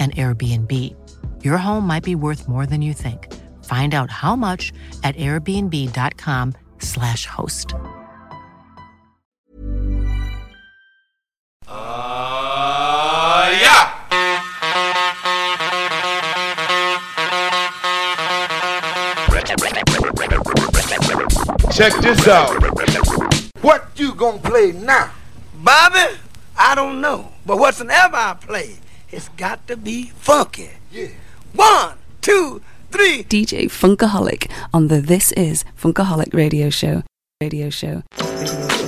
an Airbnb. Your home might be worth more than you think. Find out how much at airbnb.com/slash host. Uh, yeah. Check this out. What you gonna play now? Bobby, I don't know. But whatsoever I play, it's got to be funky. Yeah. One, two, three. DJ Funkaholic on the This Is Funkaholic radio show. Radio show. Radio show.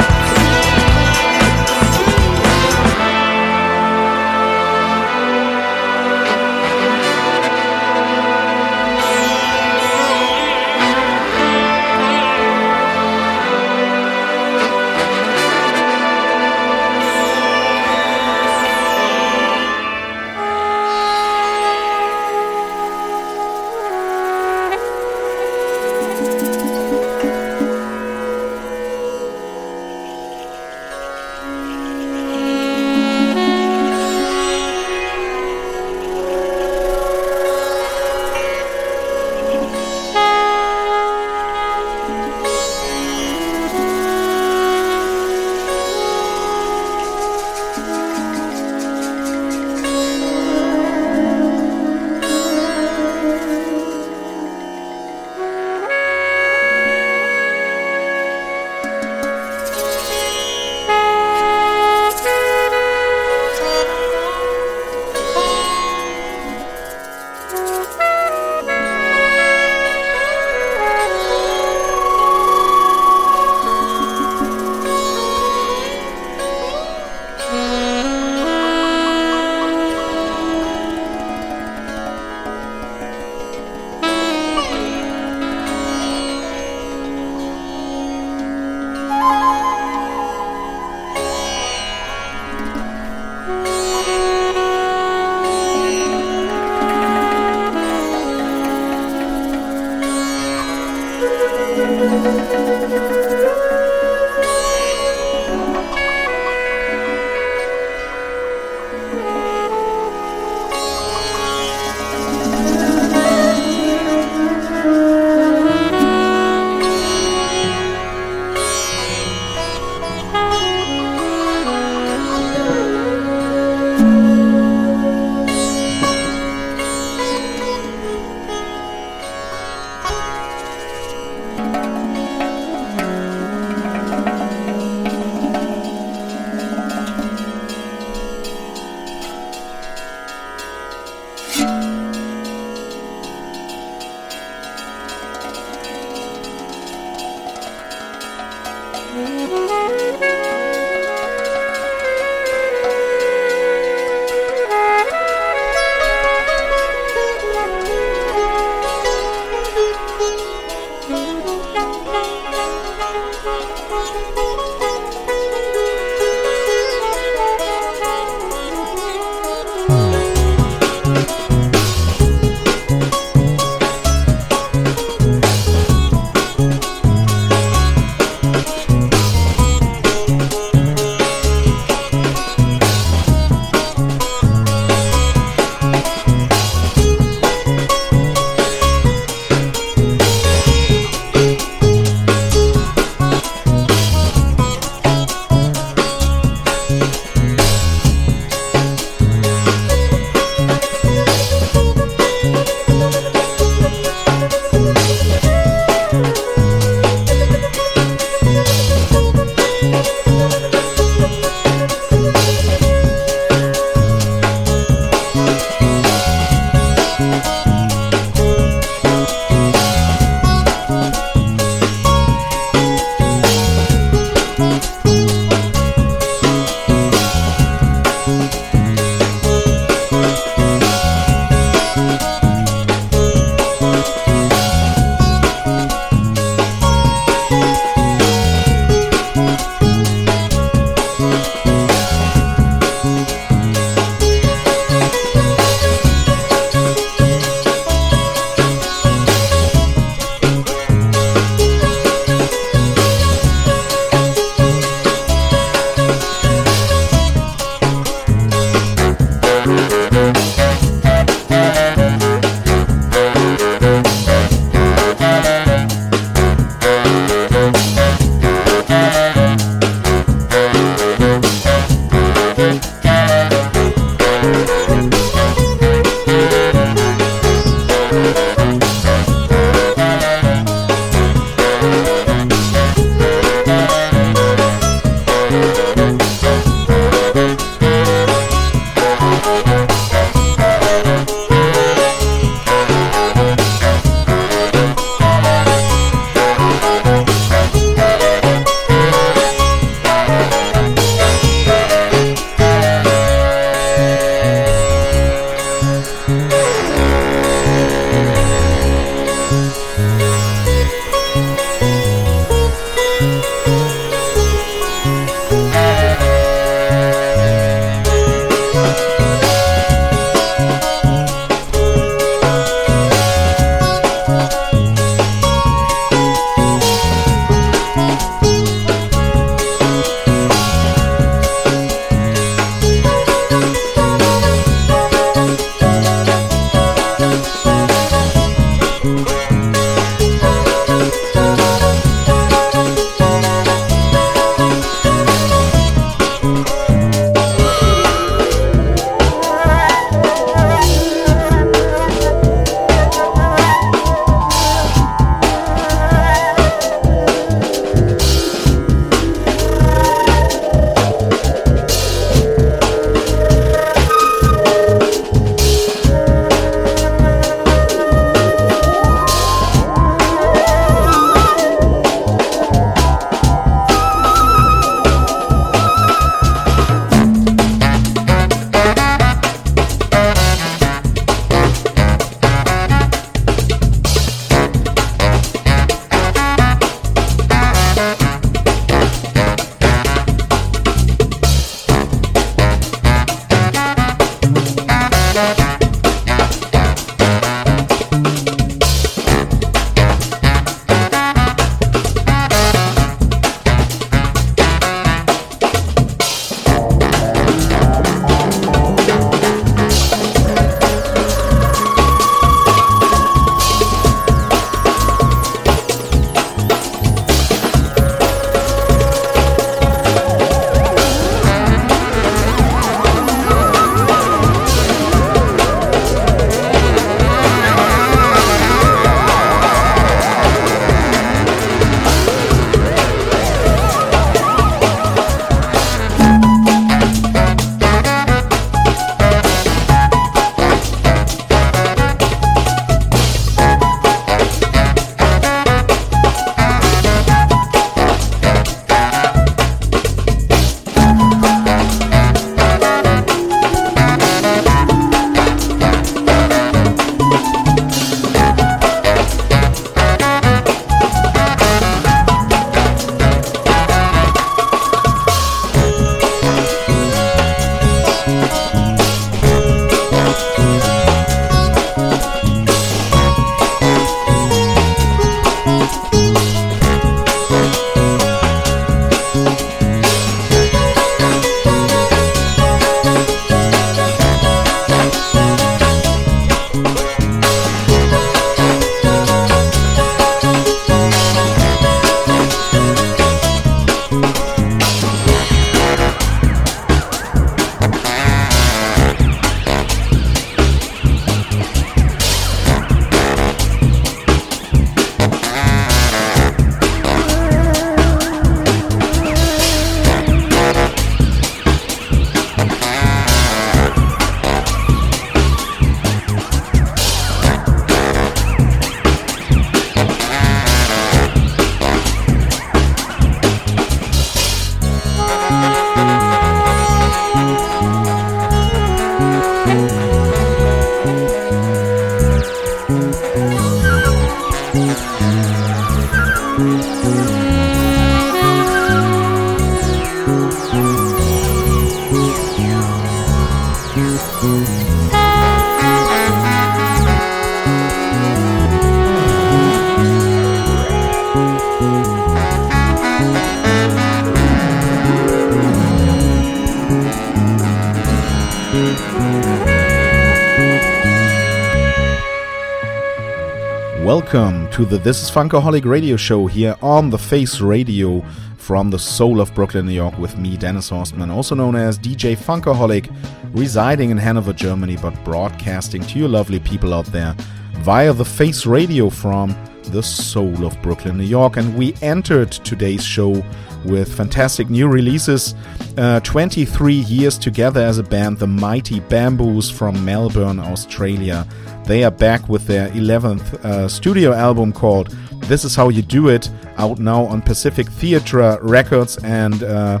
To the This is Funkaholic radio show here on the Face Radio from the soul of Brooklyn, New York, with me, Dennis Horstman, also known as DJ Funkaholic, residing in Hanover, Germany, but broadcasting to you lovely people out there via the Face Radio from the soul of Brooklyn, New York. And we entered today's show with fantastic new releases. Uh, 23 years together as a band, the Mighty Bamboos from Melbourne, Australia. They are back with their 11th uh, studio album called This Is How You Do It, out now on Pacific Theatre Records. And uh,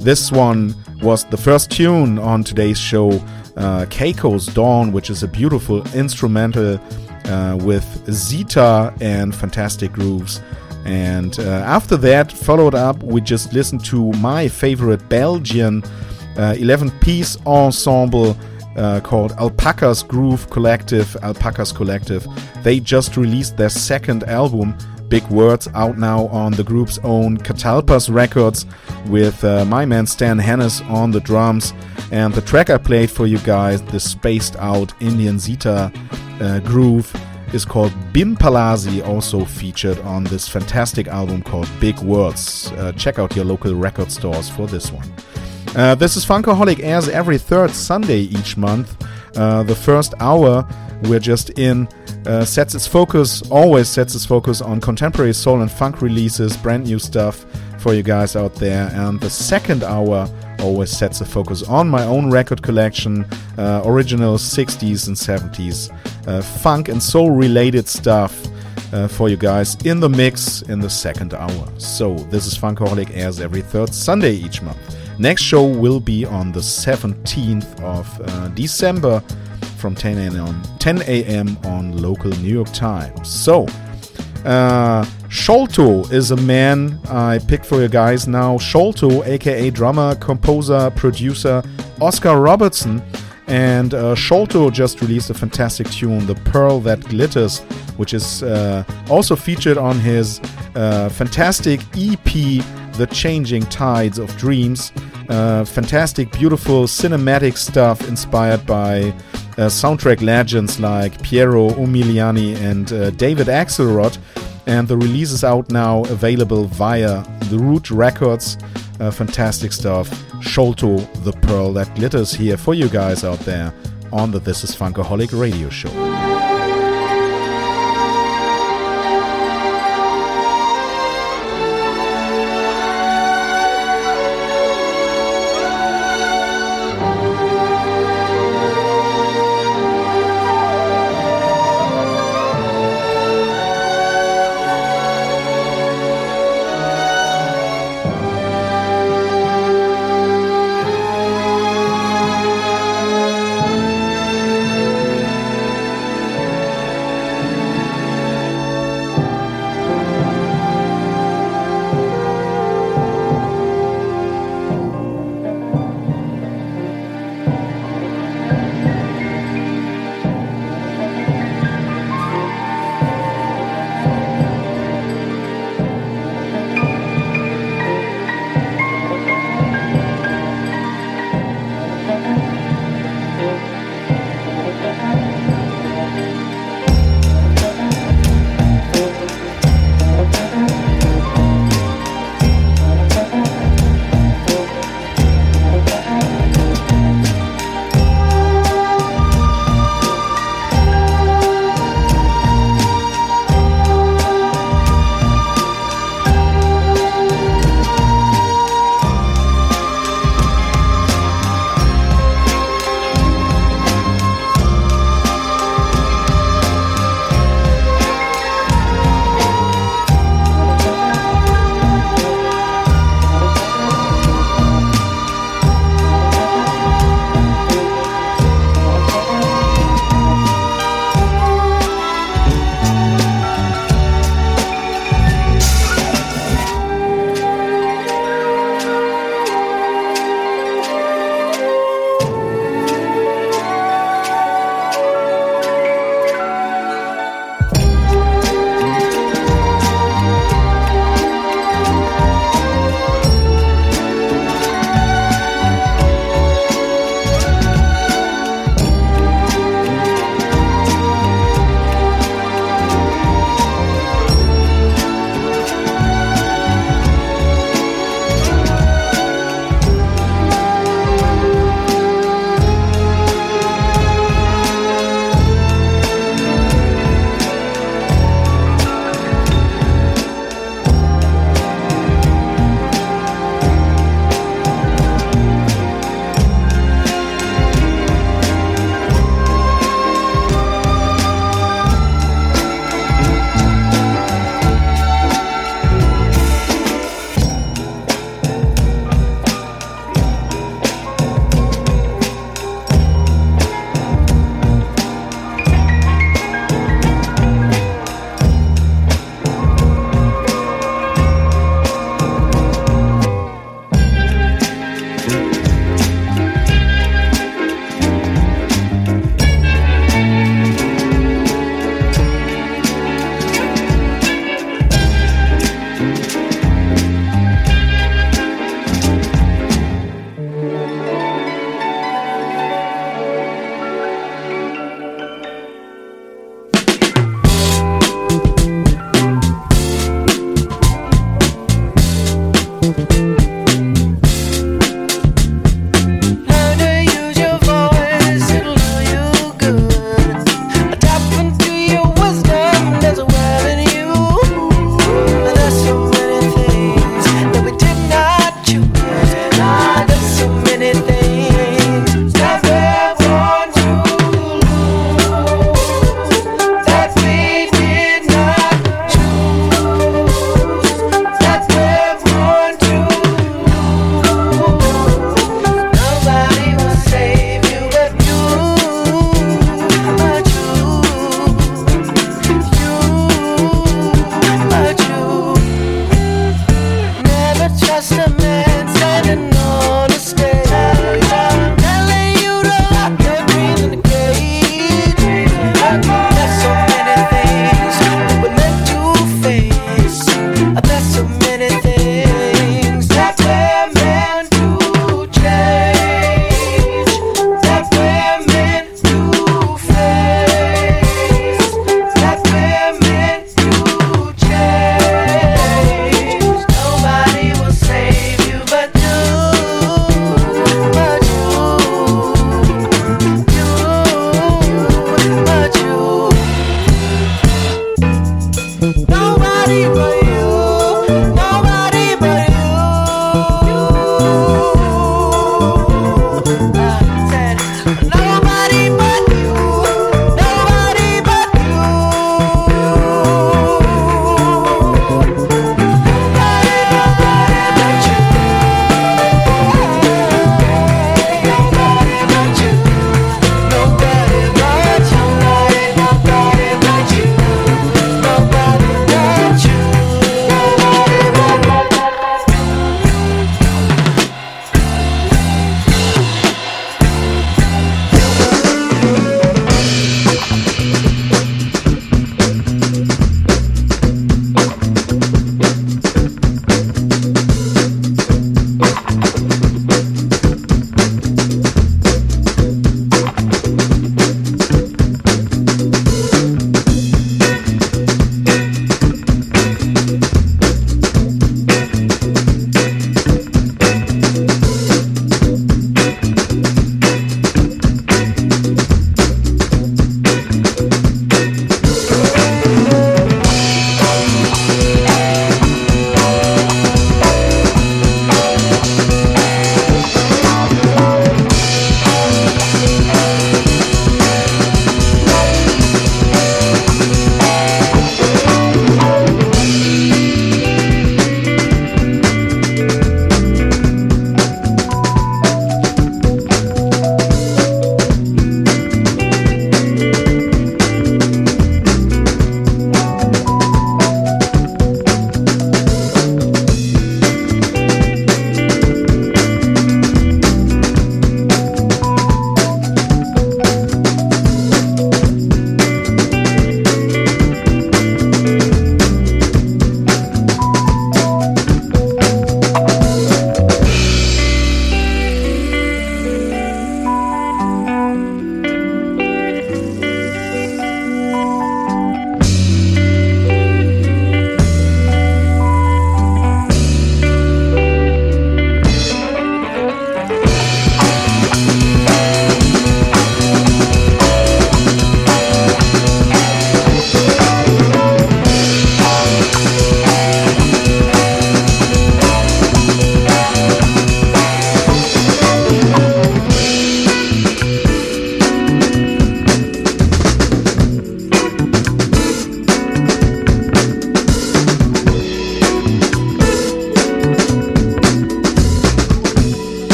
this one was the first tune on today's show, uh, Keiko's Dawn, which is a beautiful instrumental uh, with sitar and fantastic grooves. And uh, after that, followed up, we just listened to my favorite Belgian 11 uh, piece ensemble. Uh, called Alpacas Groove Collective, Alpacas Collective. They just released their second album, Big Words, out now on the group's own Catalpas Records, with uh, my man Stan Hennes on the drums. And the track I played for you guys, the spaced out Indian sitar uh, groove, is called Bim Palazzi, also featured on this fantastic album called Big Words. Uh, check out your local record stores for this one. Uh, this is Funkaholic airs every third Sunday each month. Uh, the first hour we're just in uh, sets its focus, always sets its focus on contemporary soul and funk releases, brand new stuff for you guys out there. And the second hour always sets a focus on my own record collection, uh, original 60s and 70s uh, funk and soul related stuff. Uh, for you guys in the mix in the second hour. So, this is Funkaholic airs every third Sunday each month. Next show will be on the 17th of uh, December from 10 a.m. 10 a.m. on local New York Times. So, uh, Sholto is a man I picked for you guys now. Sholto, aka drummer, composer, producer Oscar Robertson. And uh, Sholto just released a fantastic tune, The Pearl That Glitters, which is uh, also featured on his uh, fantastic EP, The Changing Tides of Dreams. Uh, fantastic, beautiful cinematic stuff inspired by uh, soundtrack legends like Piero Umiliani and uh, David Axelrod. And the release is out now, available via the Root Records. Uh, fantastic stuff. Sholto, the pearl that glitters here for you guys out there on the This is Funkaholic radio show.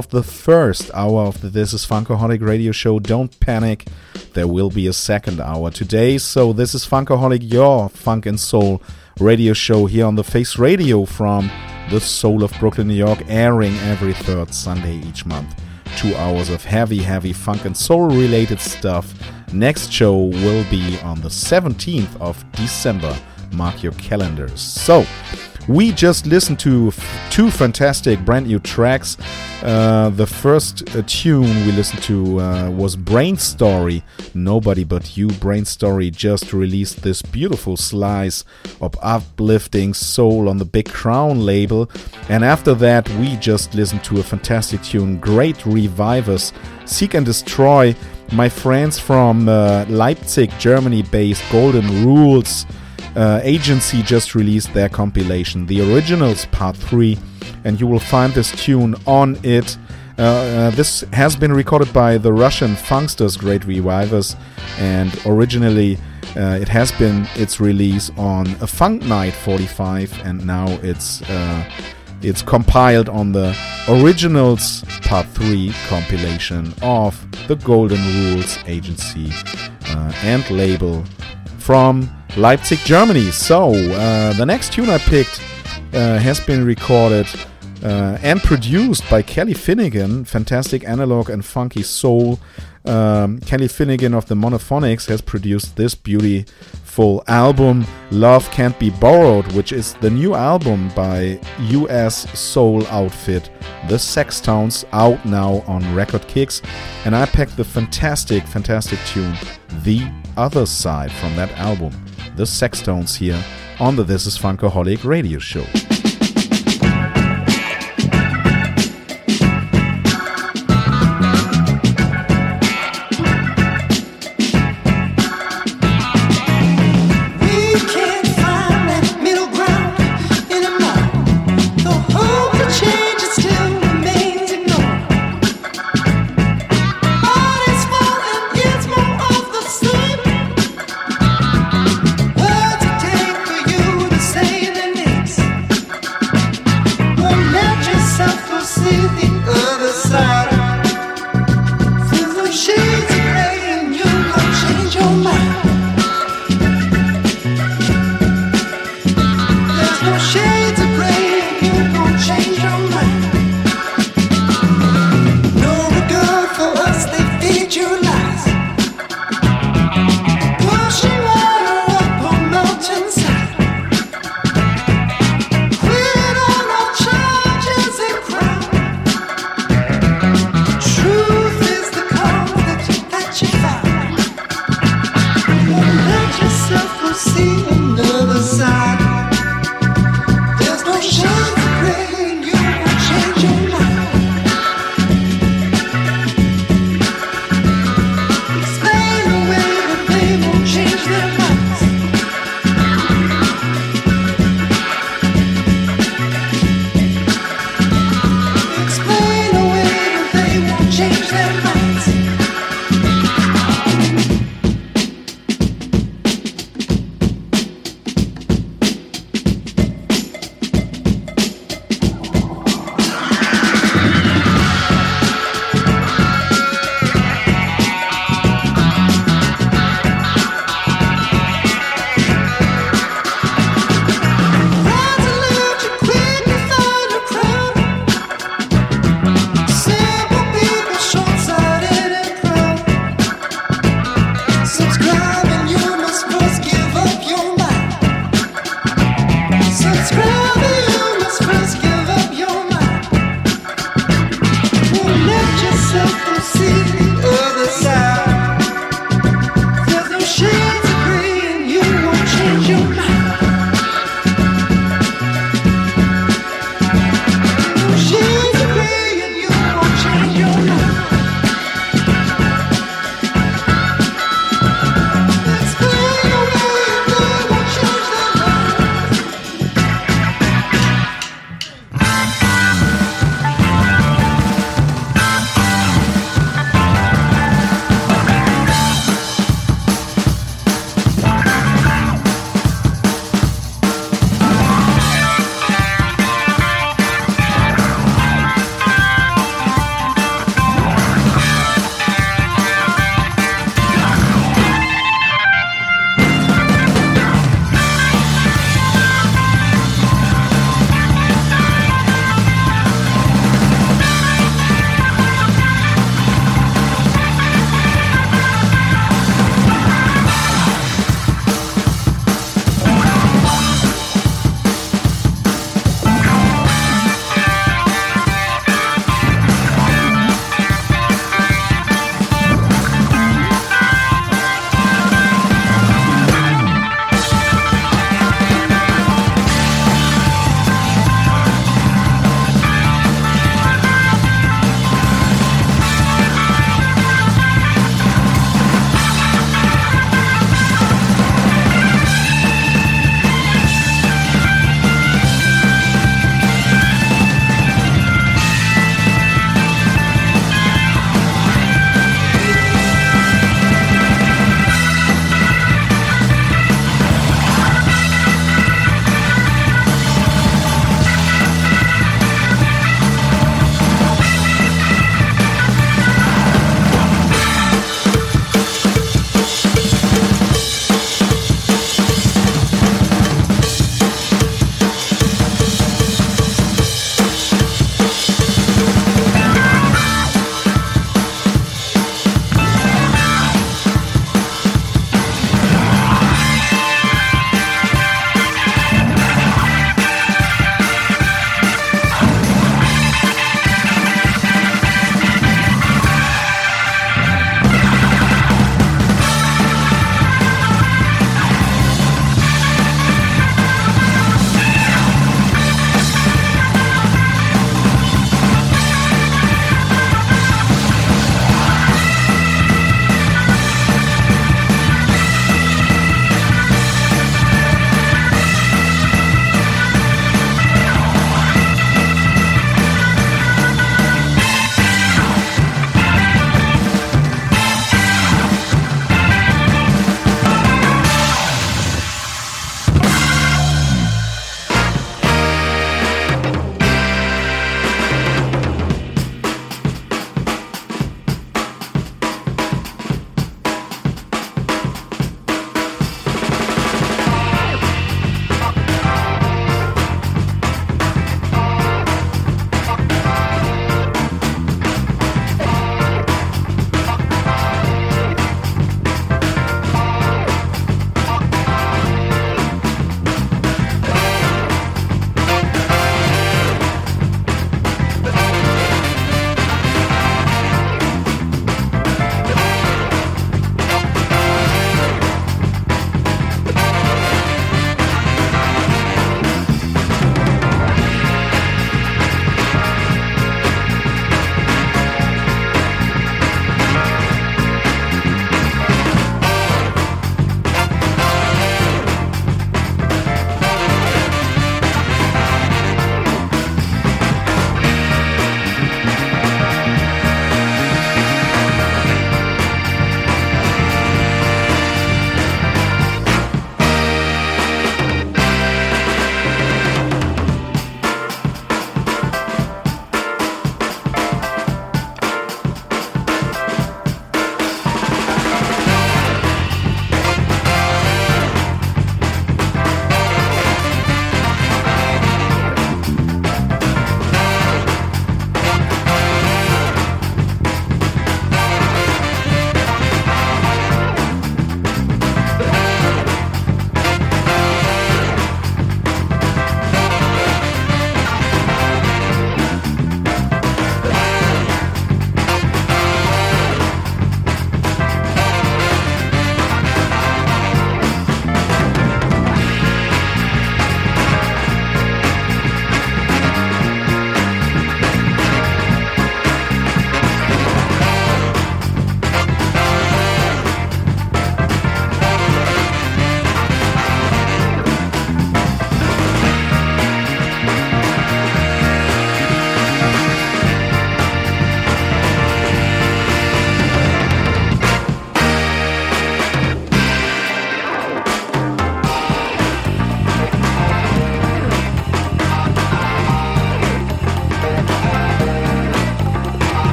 Of the first hour of the This is Funkaholic radio show. Don't panic, there will be a second hour today. So, this is Funkaholic, your funk and soul radio show here on the Face Radio from the soul of Brooklyn, New York, airing every third Sunday each month. Two hours of heavy, heavy funk and soul related stuff. Next show will be on the 17th of December. Mark your calendars. So, we just listened to two fantastic brand new tracks. Uh, the first uh, tune we listened to uh, was Brainstory. Nobody but you, Brainstory, just released this beautiful slice of uplifting soul on the Big Crown label. And after that, we just listened to a fantastic tune, Great Revivers, Seek and Destroy. My friends from uh, Leipzig, Germany based Golden Rules uh, agency just released their compilation, The Originals Part 3, and you will find this tune on it. Uh, uh, this has been recorded by the Russian Funksters Great Revivers, and originally uh, it has been its release on a Funk Night 45, and now it's uh, it's compiled on the Originals Part 3 compilation of the Golden Rules Agency uh, and label from Leipzig, Germany. So, uh, the next tune I picked uh, has been recorded uh, and produced by Kelly Finnigan, fantastic analog and funky soul. Um, Kelly Finnigan of the Monophonics has produced this beautiful album, Love Can't Be Borrowed, which is the new album by US soul outfit The Sextones, out now on Record Kicks. And I picked the fantastic, fantastic tune, The Other Side, from that album. The Sextones here on the This is Funkaholic radio show.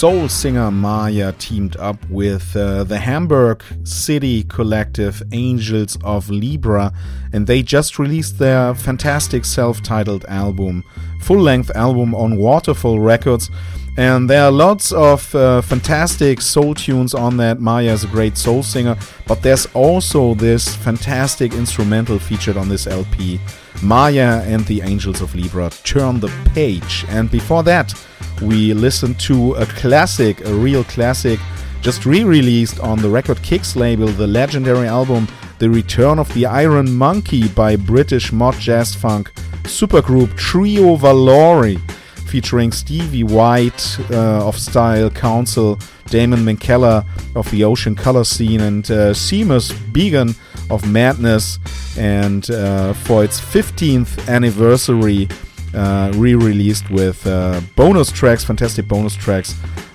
Soul singer Maya teamed up with uh, the Hamburg City collective Angels of Libra, and they just released their fantastic self titled album, full length album on Waterfall Records. And there are lots of uh, fantastic soul tunes on that. Maya is a great soul singer, but there's also this fantastic instrumental featured on this LP. Maya and the Angels of Libra turn the page. And before that, we listened to a classic, a real classic, just re released on the Record Kicks label, the legendary album The Return of the Iron Monkey by British mod jazz funk supergroup Trio Valore, featuring Stevie White uh, of Style Council, Damon Minchella of the Ocean Colour Scene, and uh, Seamus Beaghen of Madness. And uh, for its 15th anniversary, uh, re-released with uh, bonus tracks, fantastic bonus tracks.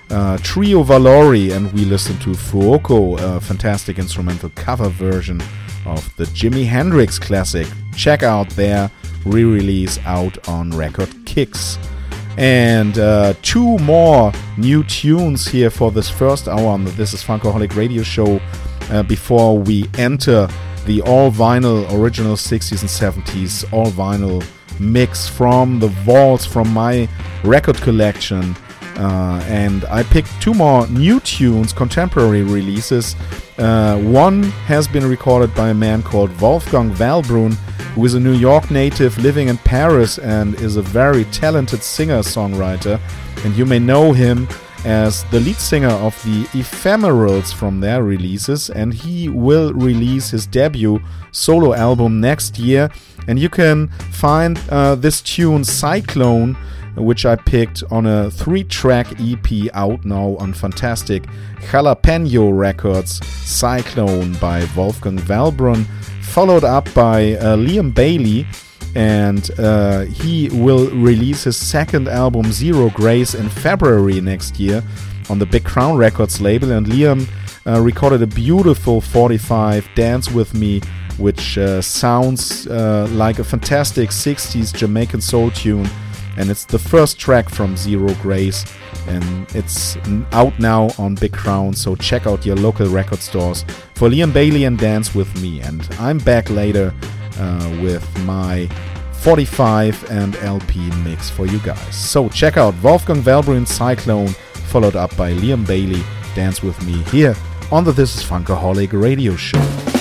Uh, Trio Valore, and we listened to Fuoco, a fantastic instrumental cover version of the Jimi Hendrix classic. Check out their re-release out on Record Kicks. And uh, two more new tunes here for this first hour on the This is Funkaholic radio show uh, before we enter the all vinyl original 60s and 70s all vinyl mix from the vaults from my record collection. Uh, and I picked two more new tunes, contemporary releases. Uh, one has been recorded by a man called Wolfgang Valbrun, who is a New York native living in Paris and is a very talented singer songwriter. And you may know him as the lead singer of the Ephemerals from their releases. And he will release his debut solo album next year and you can find uh, this tune Cyclone, which I picked on a three track EP out now on fantastic Jalapeno Records, Cyclone by Wolfgang Valbrun, followed up by uh, Liam Bailey. And uh, he will release his second album, Zero Grace, in February next year on the Big Crown Records label. And Liam uh, recorded a beautiful 45, Dance With Me, which uh, sounds uh, like a fantastic 60s Jamaican soul tune. And it's the first track from Zero Grace, and it's out now on Big Crown. So check out your local record stores for Liam Bailey and Dance with Me. And I'm back later uh, with my 45 and LP mix for you guys. So check out Wolfgang Valbrun Cyclone, followed up by Liam Bailey Dance with Me here on the This is Funkaholic radio show.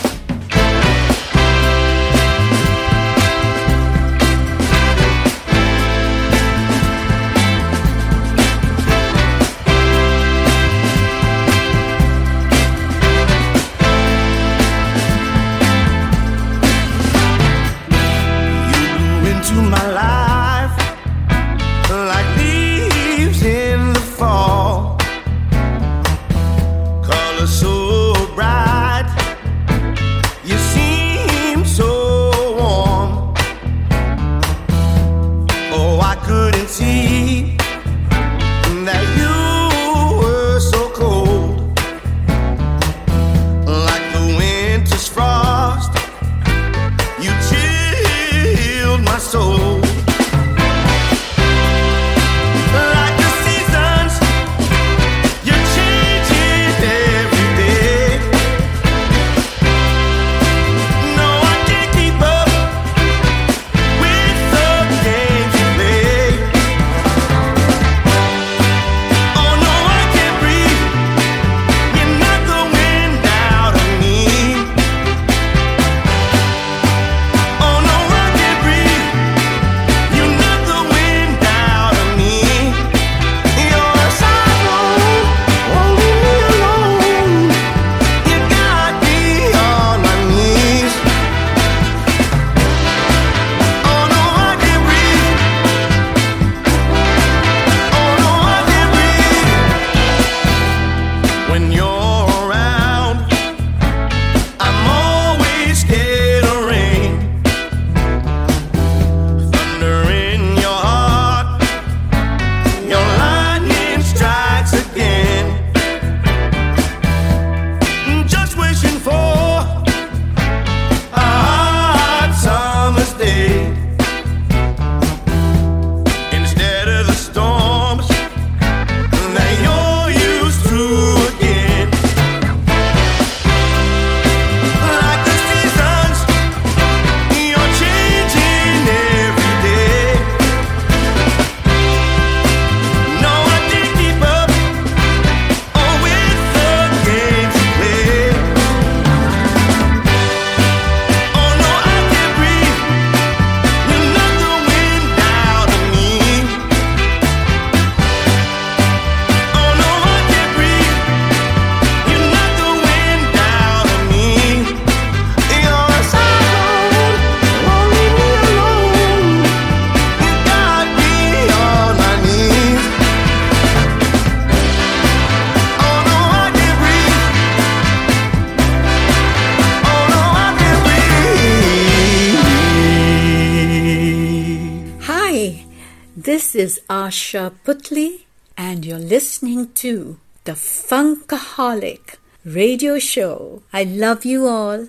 Radio show. I love you all.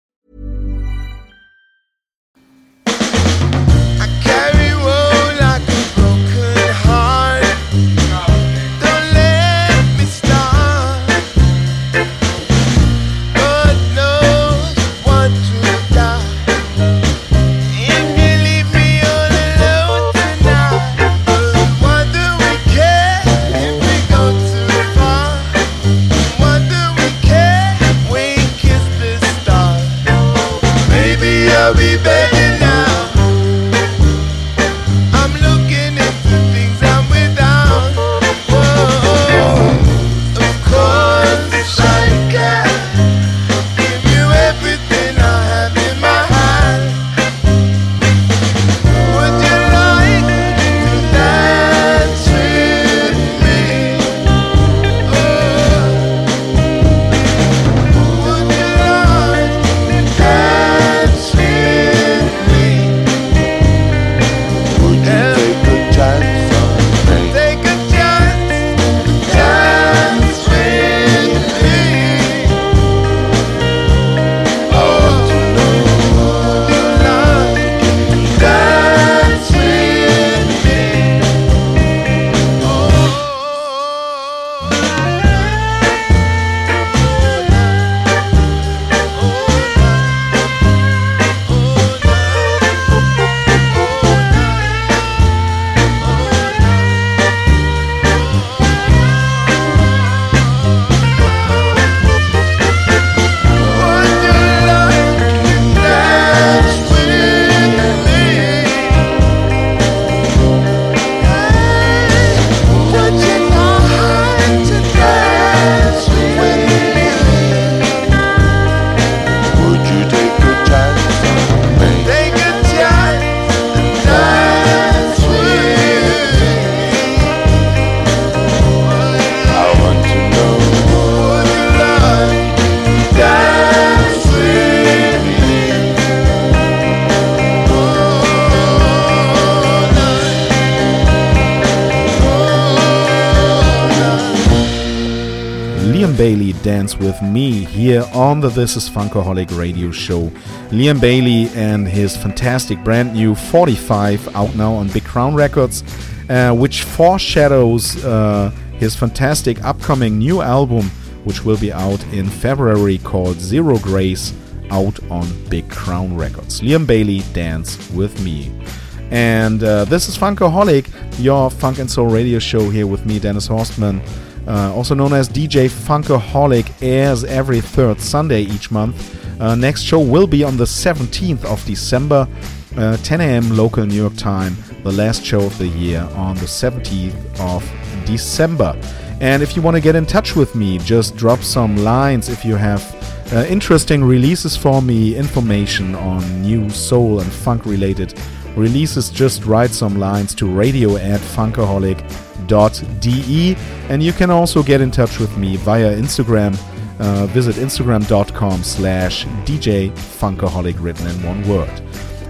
Dance With Me here on the This Is Funkaholic radio show. Liam Bailey and his fantastic brand new 45 out now on Big Crown Records, uh, which foreshadows uh, his fantastic upcoming new album, which will be out in February called Zero Grace, out on Big Crown Records. Liam Bailey, Dance with Me. And uh, this is Funkaholic, your funk and soul radio show here with me, Dennis Horstman. Uh, also known as DJ Funkaholic, airs every third Sunday each month. Uh, next show will be on the 17th of December, uh, 10 a.m. local New York time. The last show of the year on the 17th of December. And if you want to get in touch with me, just drop some lines if you have uh, interesting releases for me, information on new soul and funk related releases. Just write some lines to radio at funkaholic.de. And you can also get in touch with me via Instagram. Uh, visit instagram.com slash DJ Funkaholic written in one word.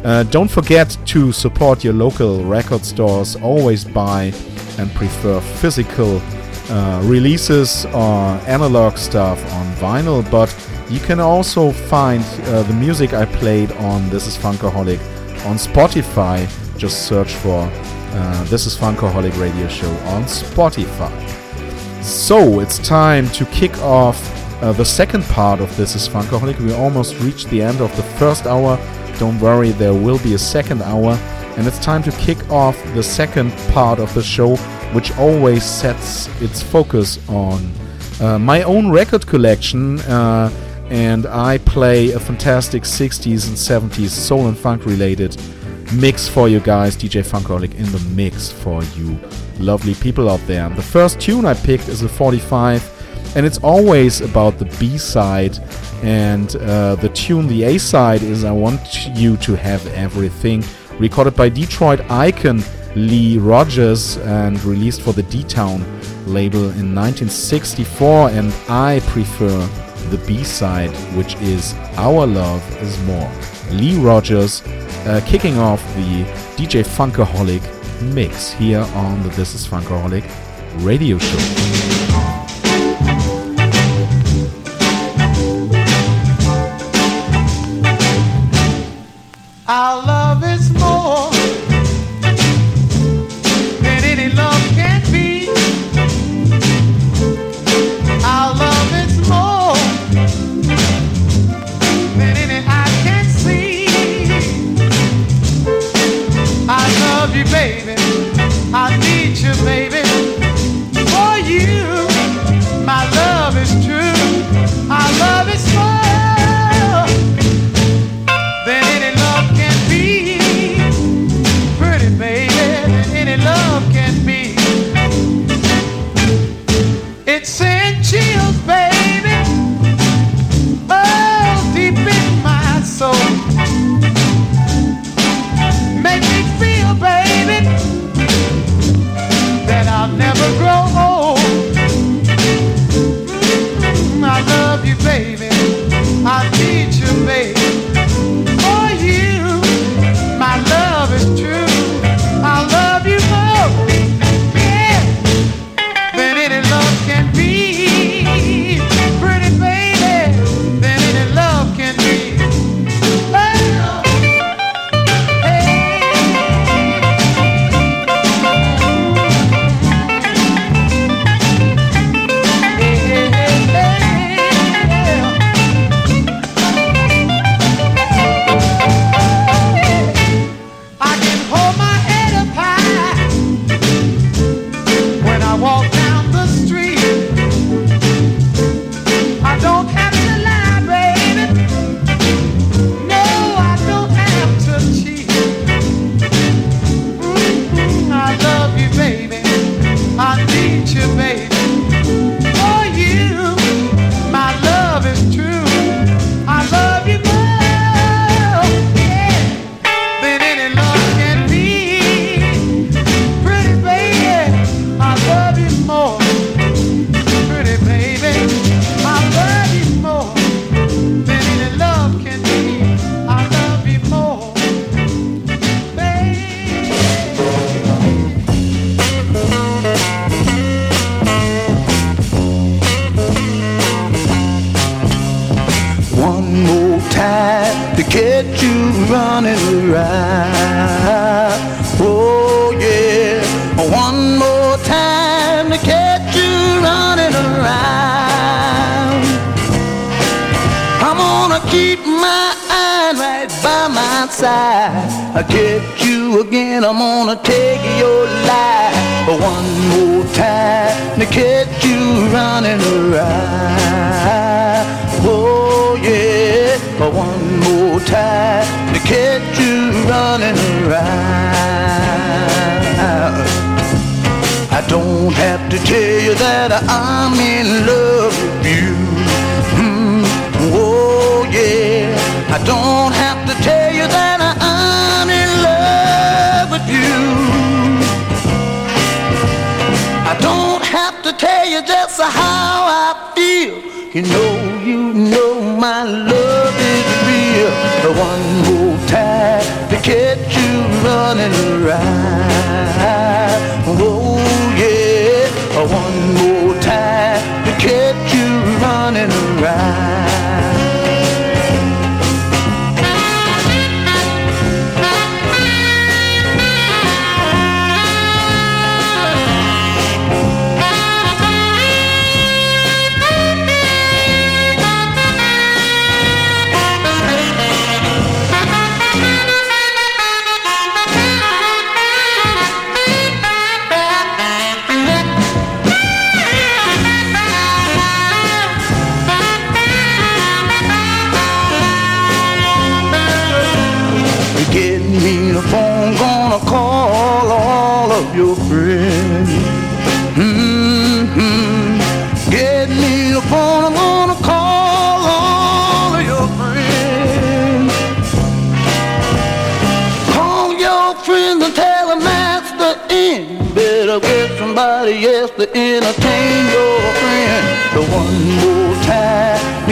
Uh, don't forget to support your local record stores. Always buy and prefer physical uh, releases or analog stuff on vinyl, but you can also find uh, the music I played on This Is Funkaholic on Spotify. Just search for uh, This Is Funkaholic Radio Show on Spotify. So it's time to kick off uh, the second part of This Is Funkaholic. We almost reached the end of the first hour. Don't worry, there will be a second hour. And it's time to kick off the second part of the show, which always sets its focus on uh, my own record collection. Uh, and I play a fantastic 60s and 70s soul and funk related mix for you guys. DJ Funkaholic in the mix for you lovely people out there. The first tune I picked is a 45, and it's always about the B side. And uh, the tune, the A side, is I Want You to Have Everything, recorded by Detroit icon Lee Rogers and released for the D Town label in 1964. And I prefer the B side, which is Our Love is More. Lee Rogers uh, kicking off the DJ Funkaholic mix here on the This is Funkaholic radio show.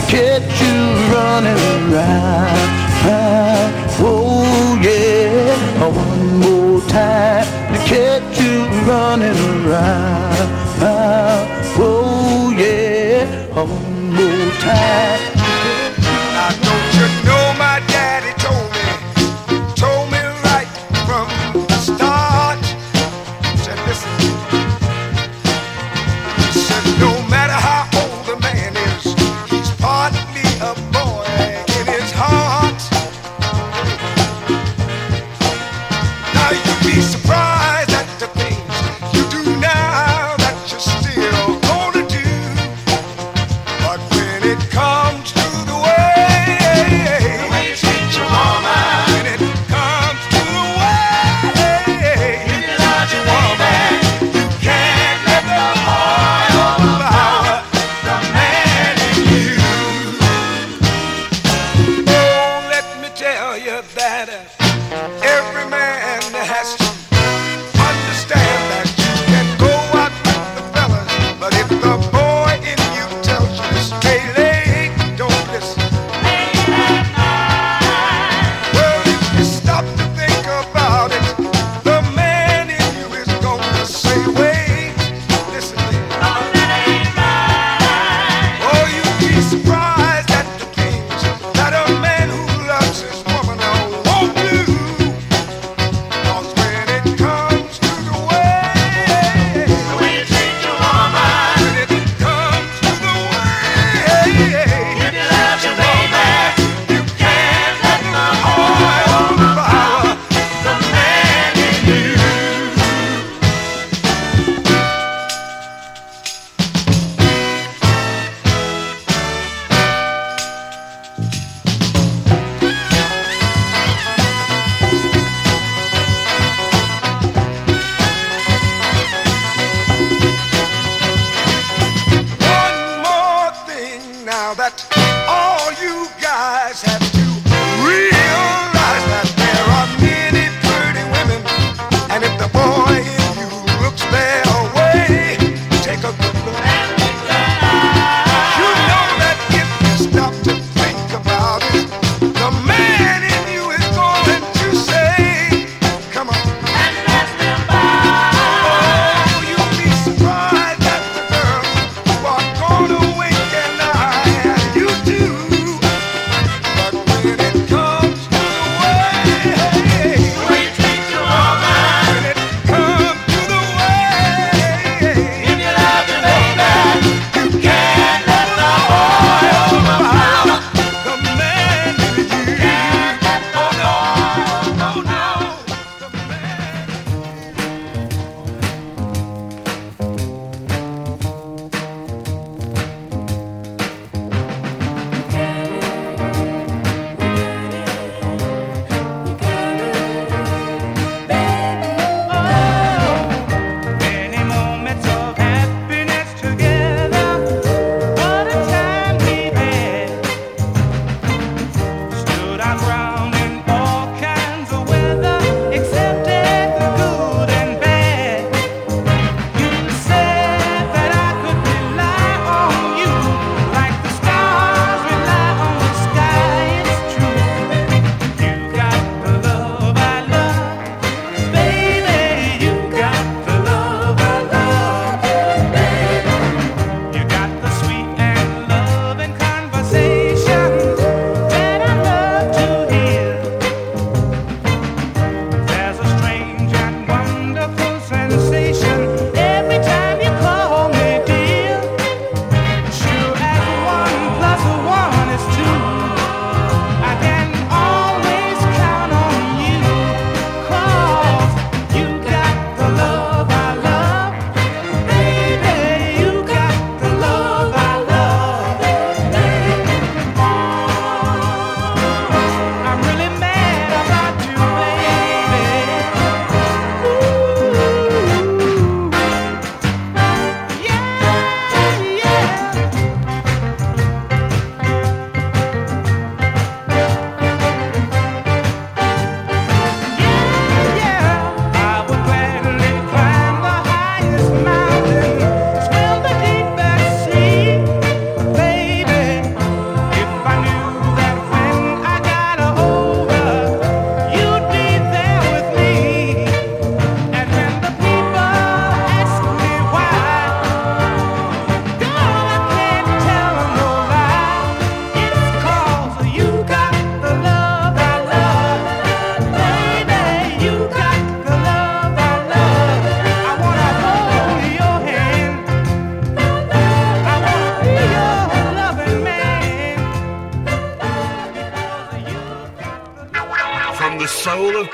kept you running round, round. Oh yeah, one more time to kept you running round.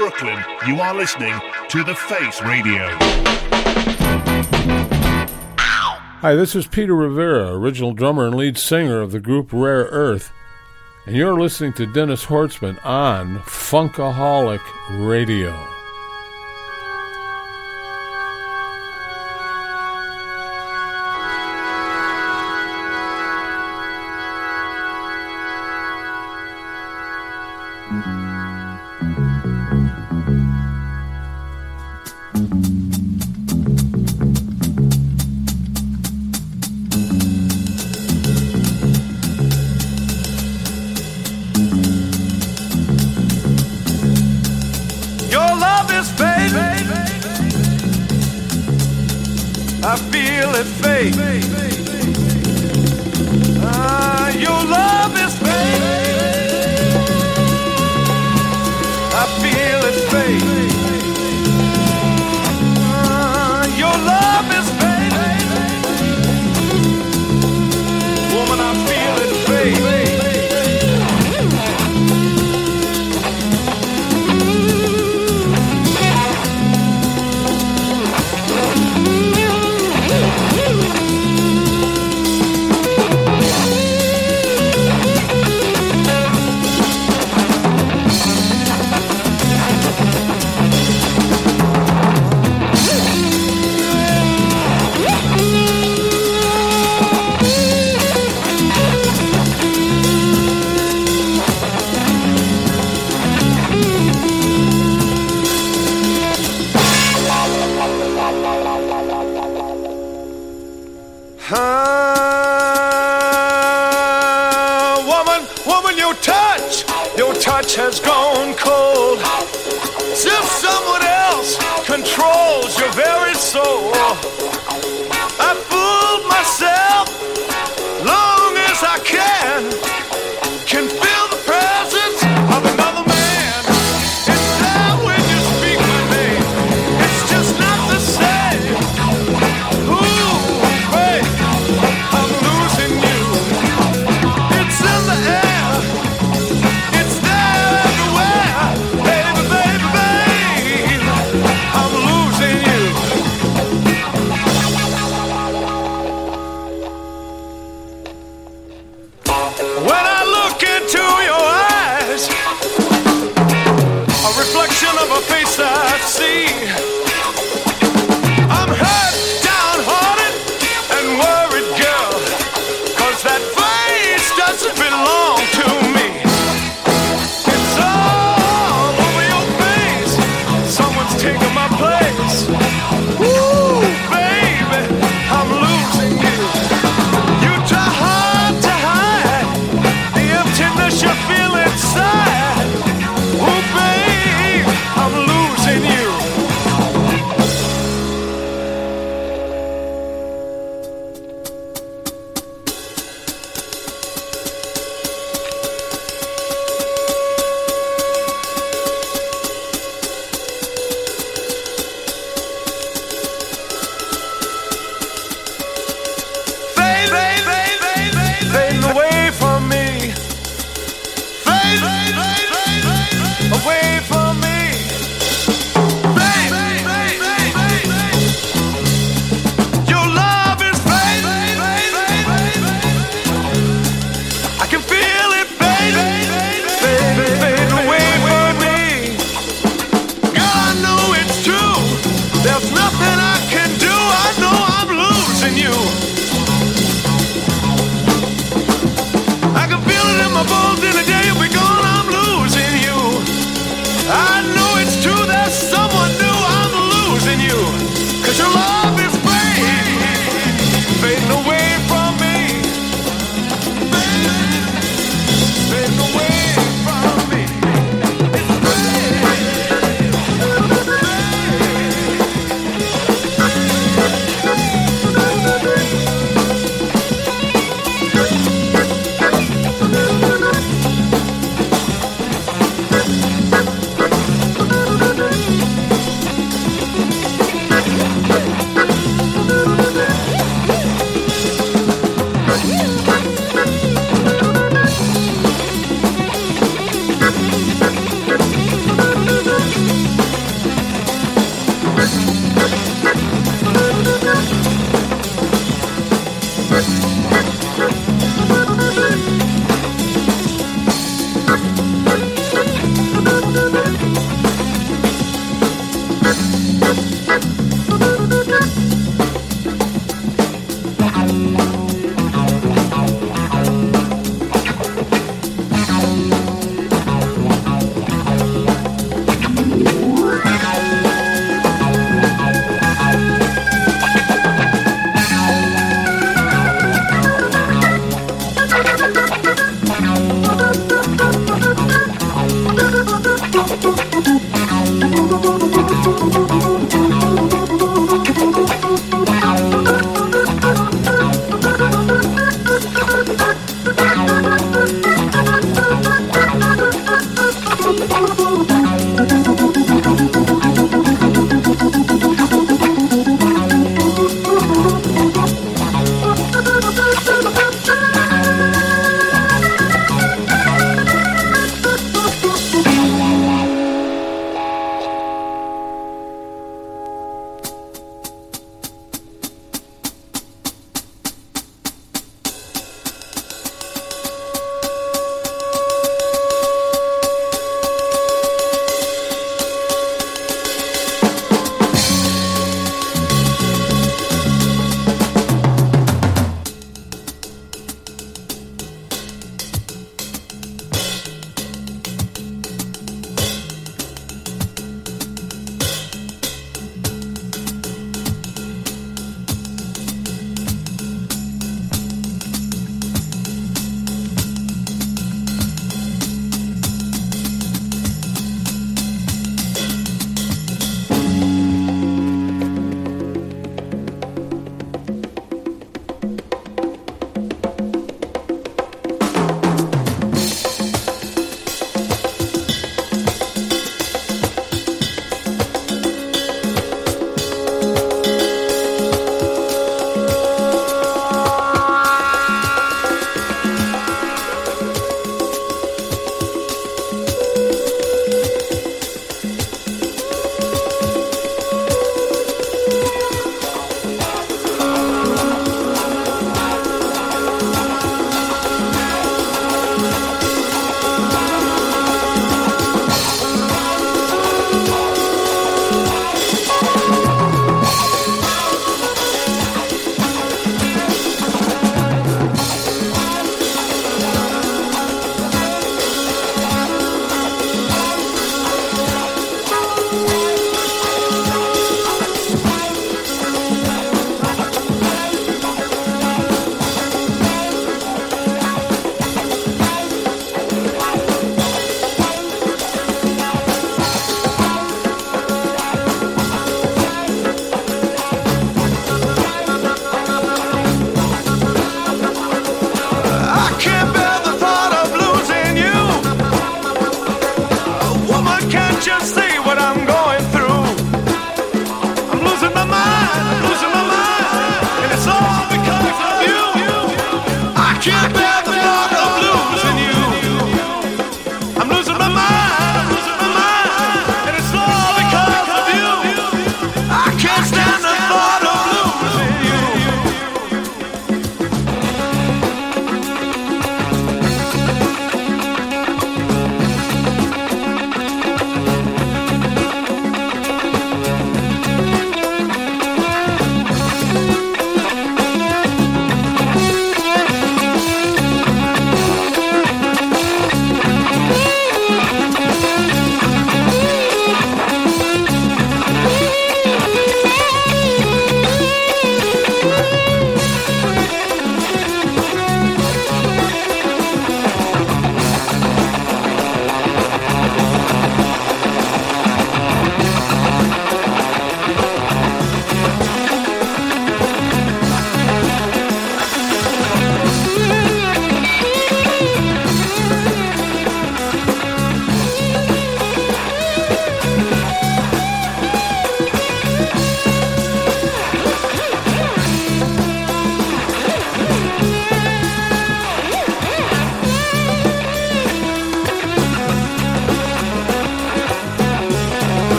Brooklyn, you are listening to The Face Radio. Hi, this is Peter Rivera, original drummer and lead singer of the group Rare Earth, and you're listening to Dennis Horstmann on Funkaholic Radio.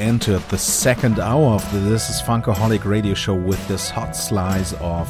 Entered the second hour of the This is Funkaholic radio show with this hot slice of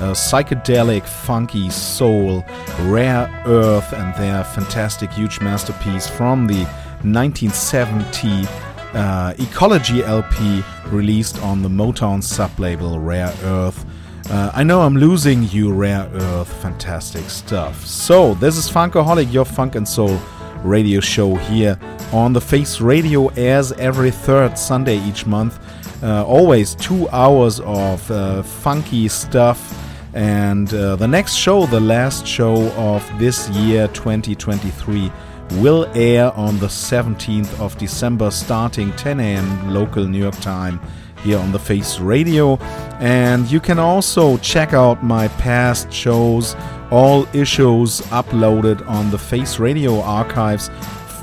uh, psychedelic, funky soul, rare earth, and their fantastic, huge masterpiece from the 1970 uh, Ecology LP released on the Motown sublabel Rare Earth. Uh, I know I'm losing you, Rare Earth. Fantastic stuff. So, this is Funkaholic, your funk and soul radio show here on the Face Radio airs every third Sunday each month. Uh, always two hours of uh, funky stuff. And uh, the next show, the last show of this year 2023, will air on the 17th of December starting 10 a.m. local New York time here on the Face Radio. And you can also check out my past shows, all issues uploaded on the Face Radio archives.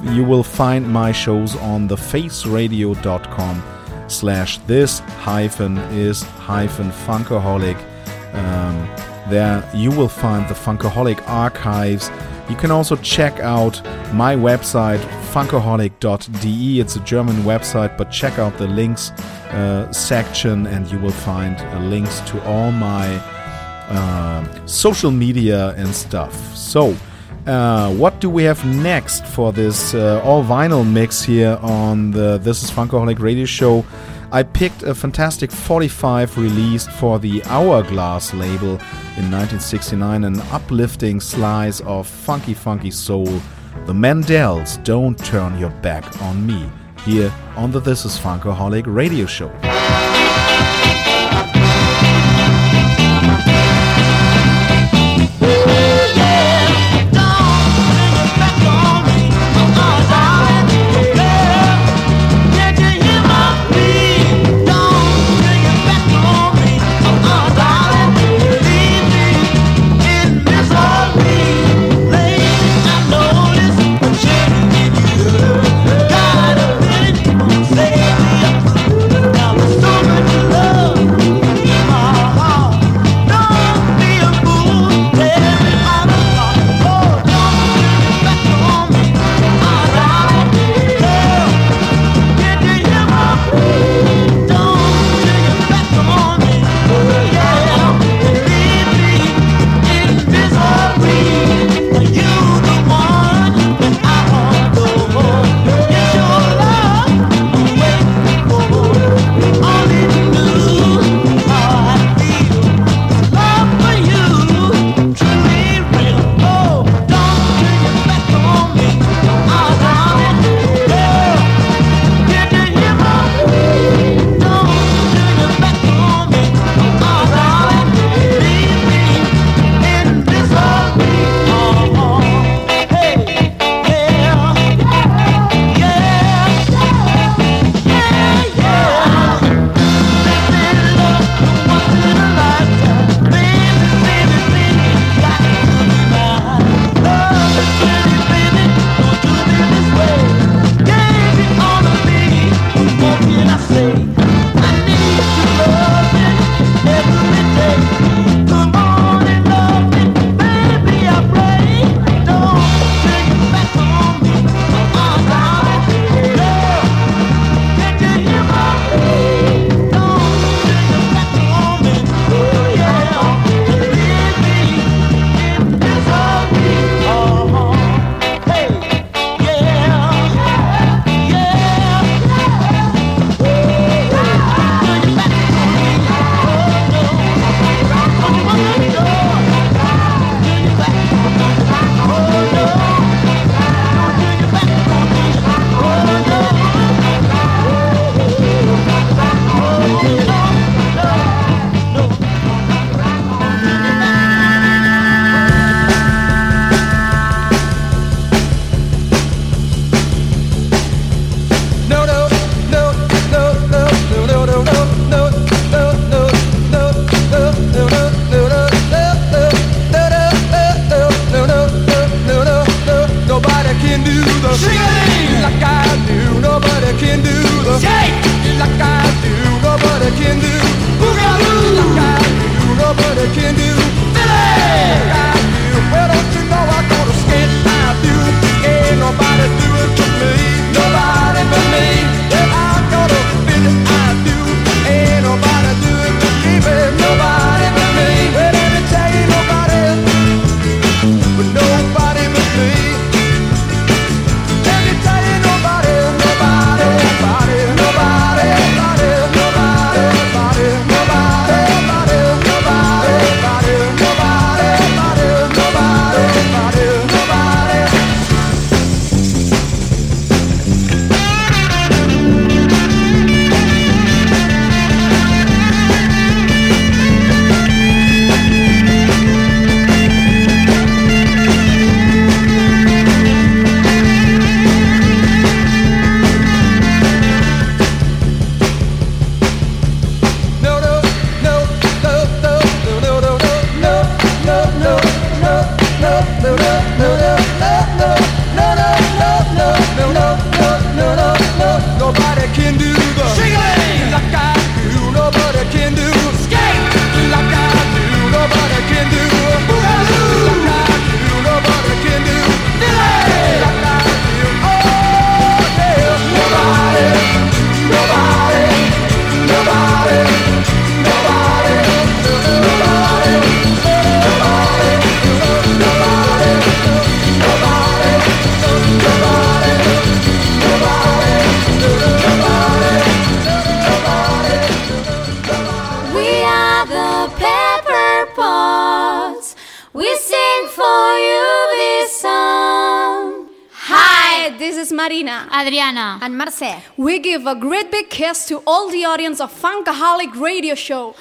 You will find my shows on the faceradio.com slash this hyphen is hyphen funkaholic. Um, there you will find the Funkaholic archives. You can also check out my website, funkaholic.de. It's a German website, but check out the links uh, section and you will find uh, links to all my uh, social media and stuff. So, uh, what do we have next for this uh, all vinyl mix here on the This is Funkaholic radio show? I picked a fantastic 45 released for the Hourglass label in 1969, an uplifting slice of funky, funky soul. The Mandels, Don't Turn Your Back on Me, here on the This is Funkaholic radio show. Radio Show.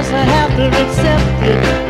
guess I have to accept it.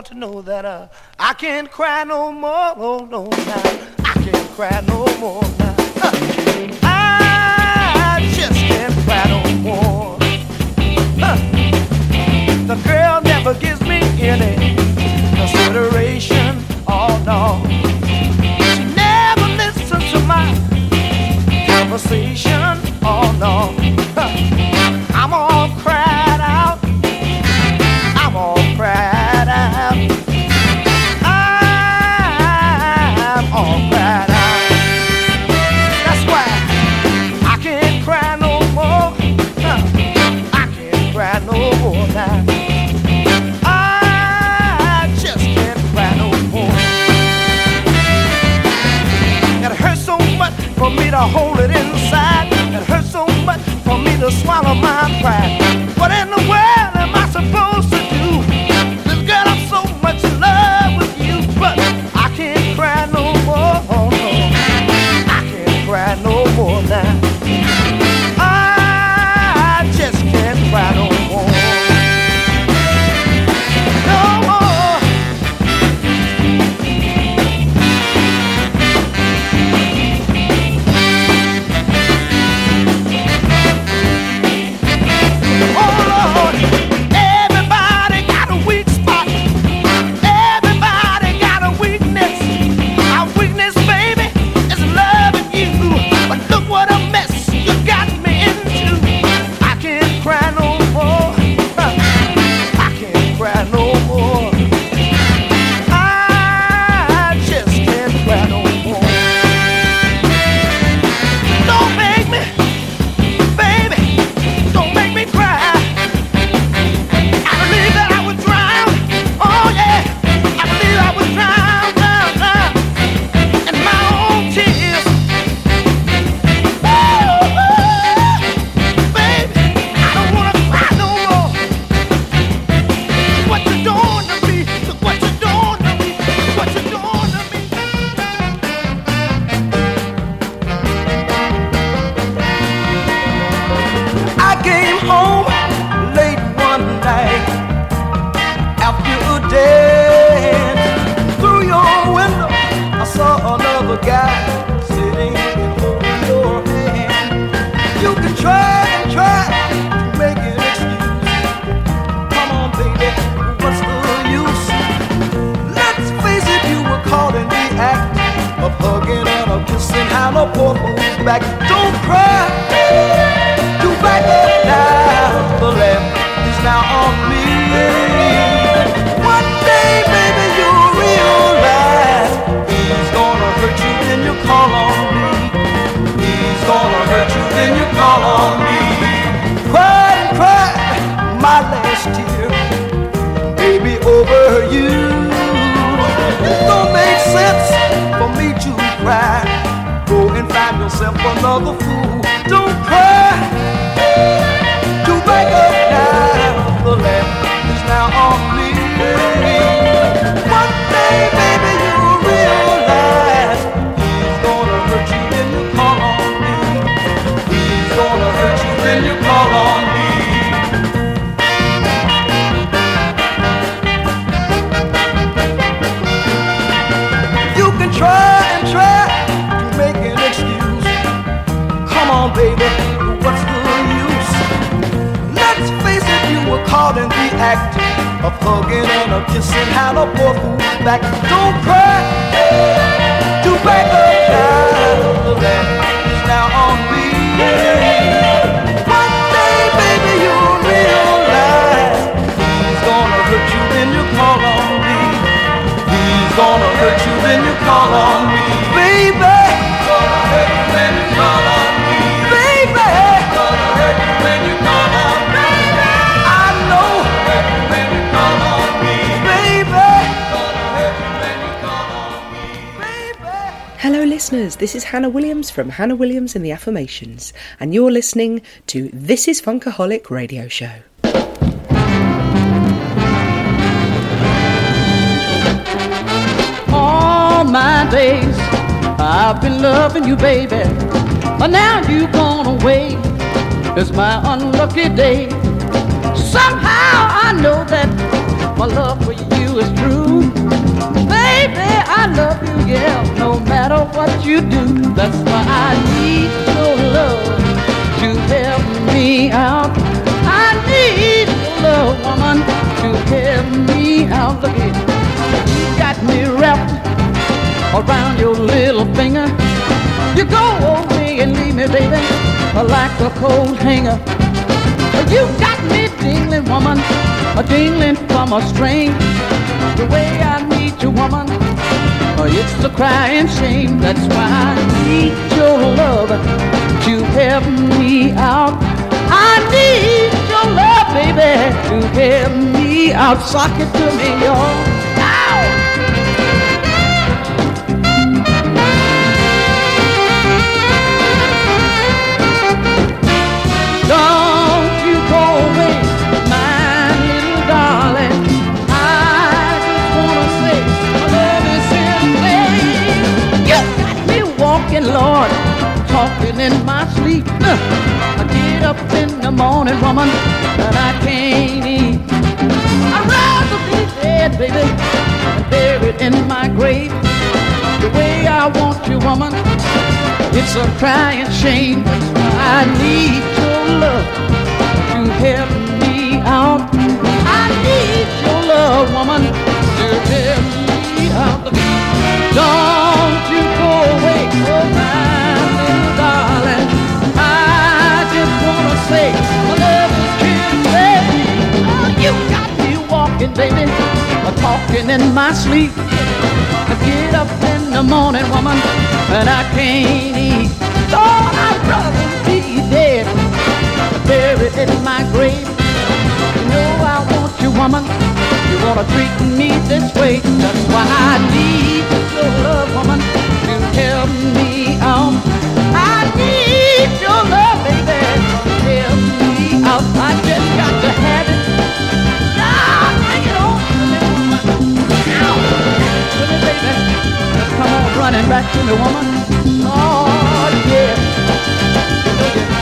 I to know that uh, I can't cry no, From Hannah Williams and the Affirmations, and you're listening to This is Funkaholic Radio Show. all my days. I've been loving you, baby, but now you've gone away. It's my unlucky day. Somehow I know that my love for you is true. I love you, yeah, no matter what you do. That's why I need your love to help me out. I need your love, woman, to help me out. Look at you got me wrapped around your little finger. You go away and leave me, baby, like a cold hanger. You got me dingling, woman, a dingling from a string. The way I need you, woman, Oh, it's a crying shame. That's why I need your love to help me out. I need your love, baby, to help me out. Sock it to me, y'all. Sleep. I get up in the morning, woman, but I can't eat. I'd rather be dead, baby, than buried in my grave. The way I want you, woman, it's a crying shame. I need your love to help me out. I need your love, woman, to help me out. Don't you go away, oh my say my love is here today. Oh, you got me walking, baby, talking in my sleep. I get up in the morning, woman, and I can't eat. Lord, I'd rather be dead, buried in my grave. You know I want you, woman. You wanna treat me this way. That's why I need your love, woman, to help me out. I need your love, To me, baby. Just come on running back to me, woman. Oh, yeah.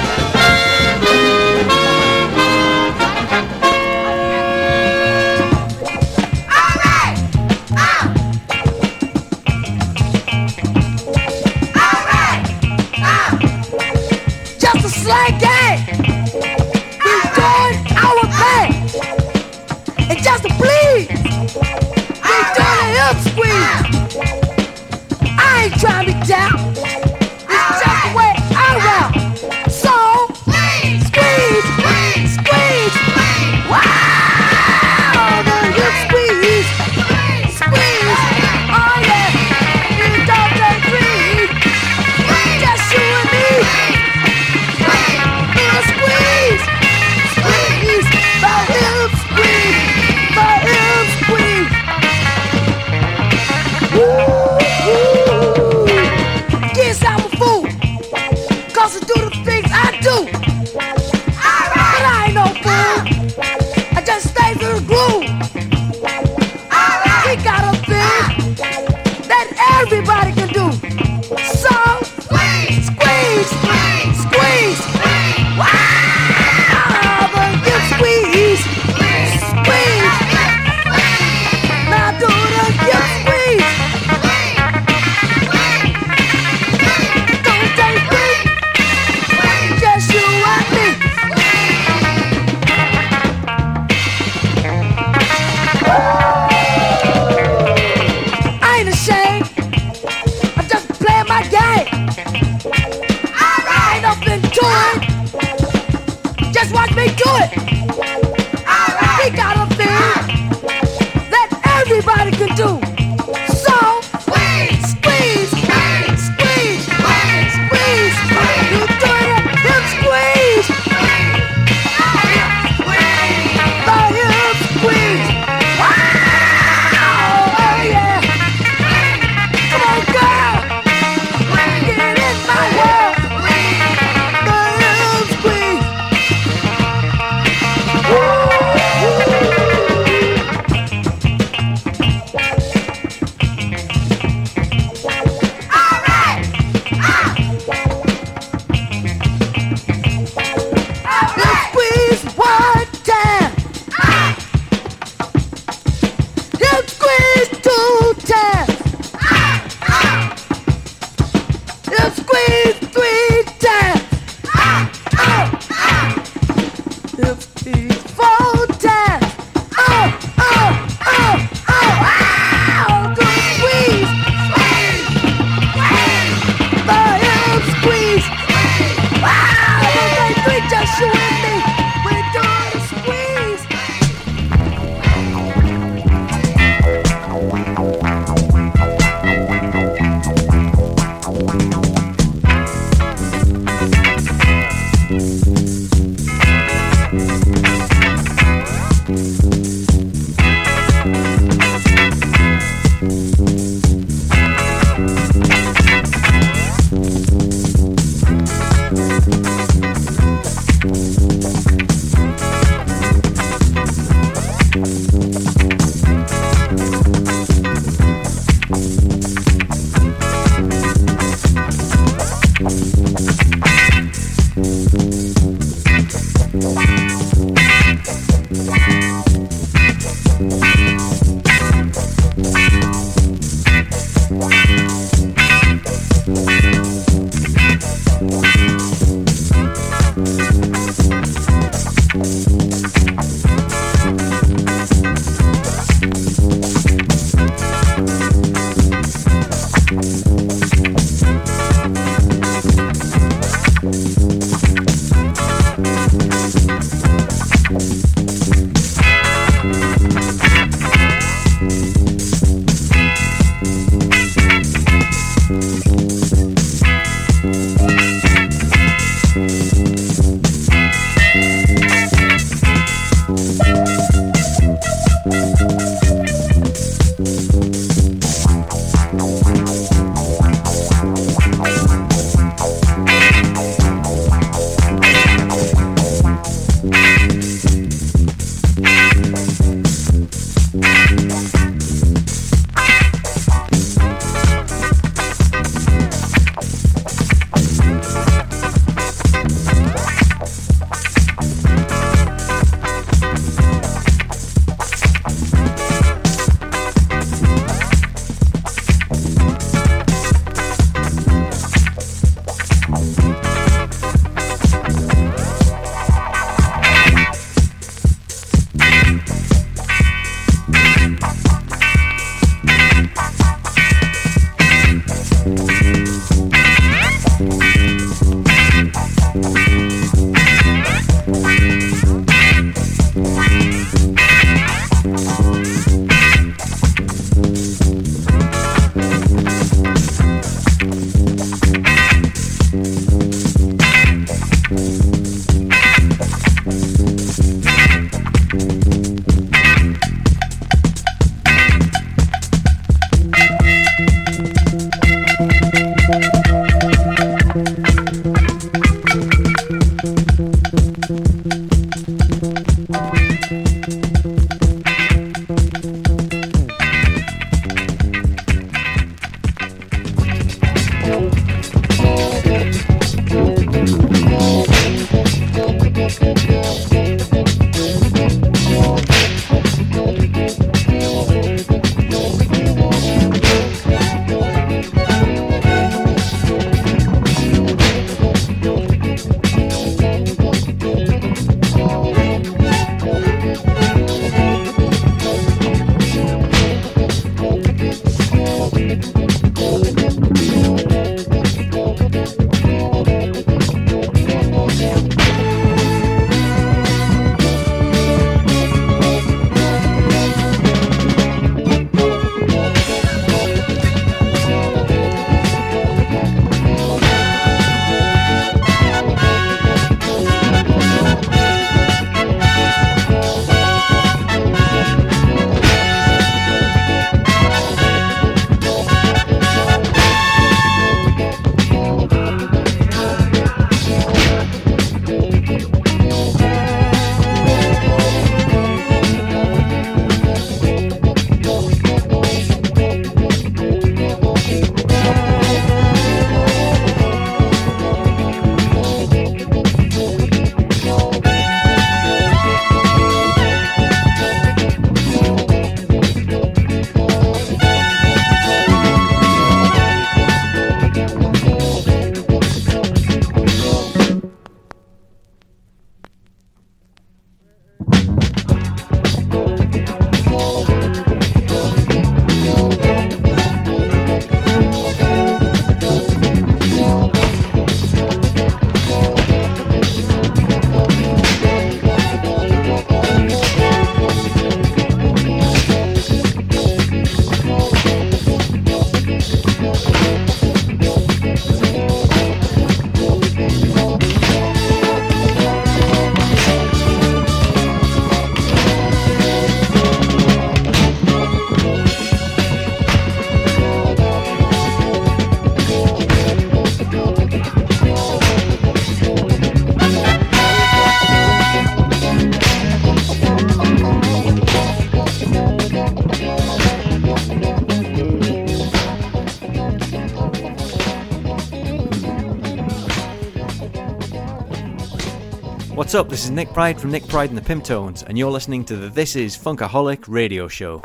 What's up? This is Nick Pride from Nick Pride and the Pimptones, and you're listening to the This Is Funkaholic radio show.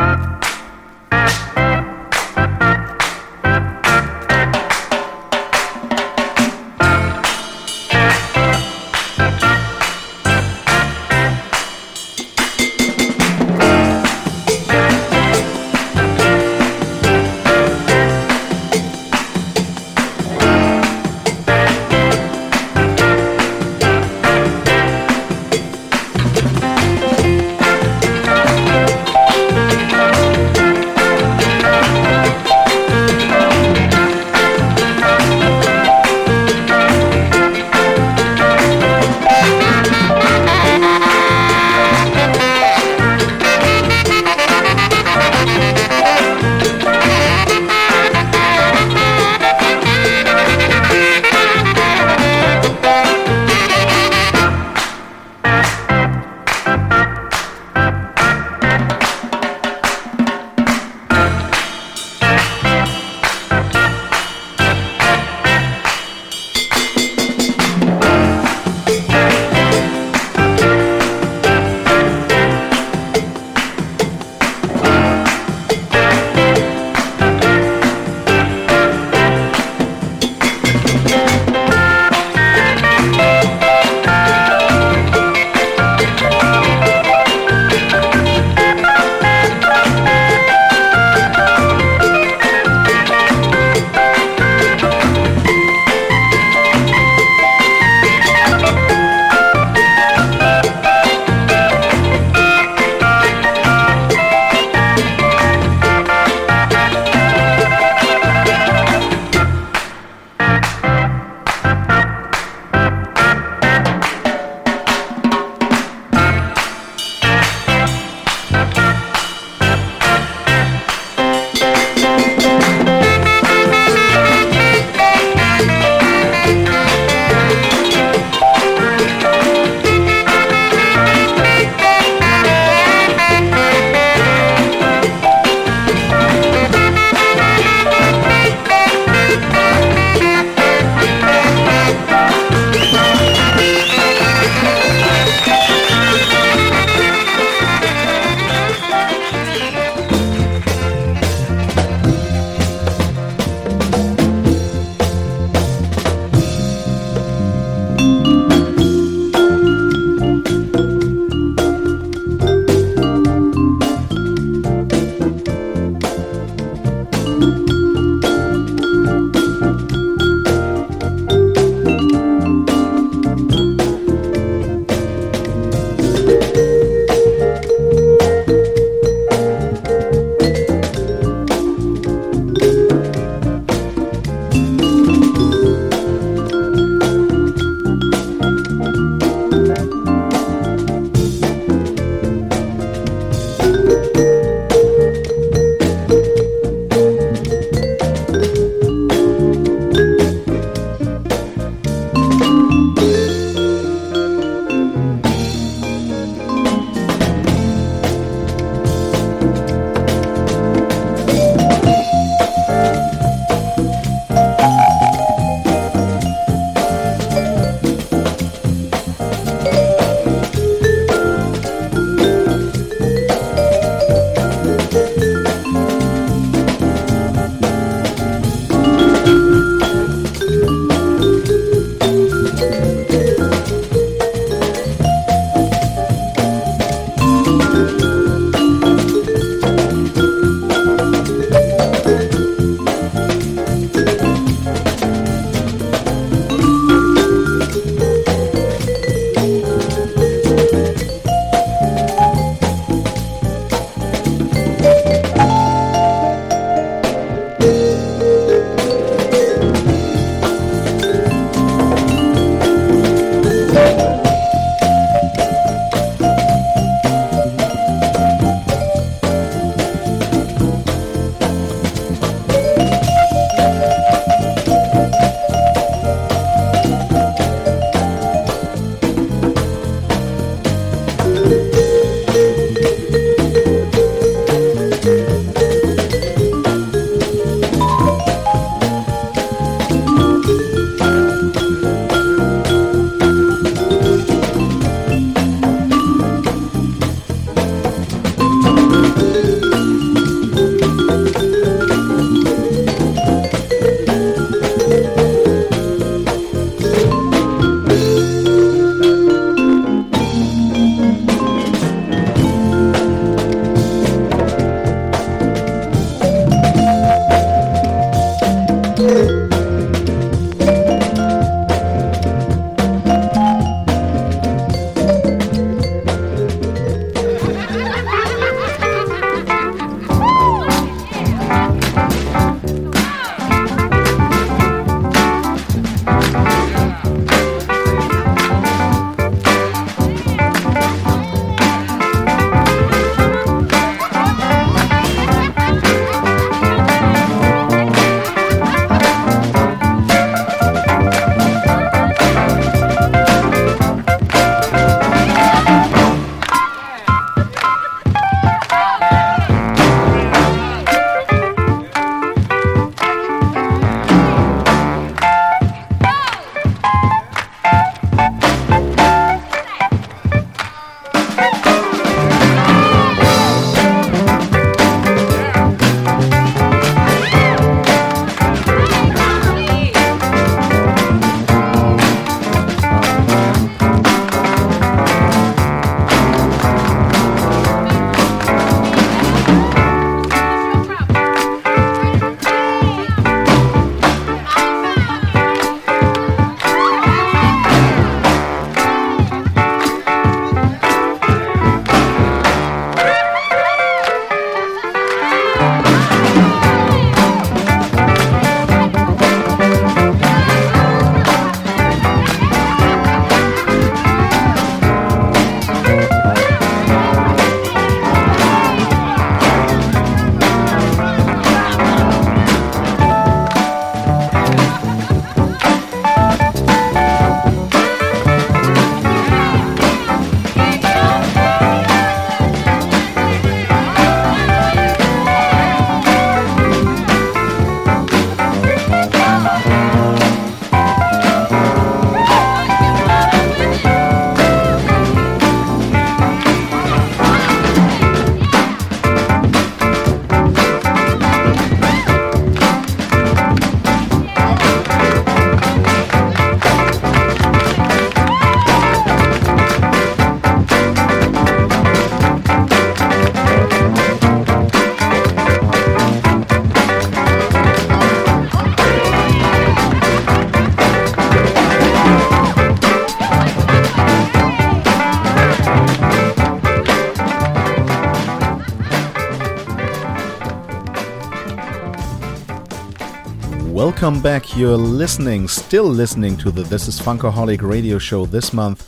Welcome back. You're listening, still listening to the This is Funkaholic radio show this month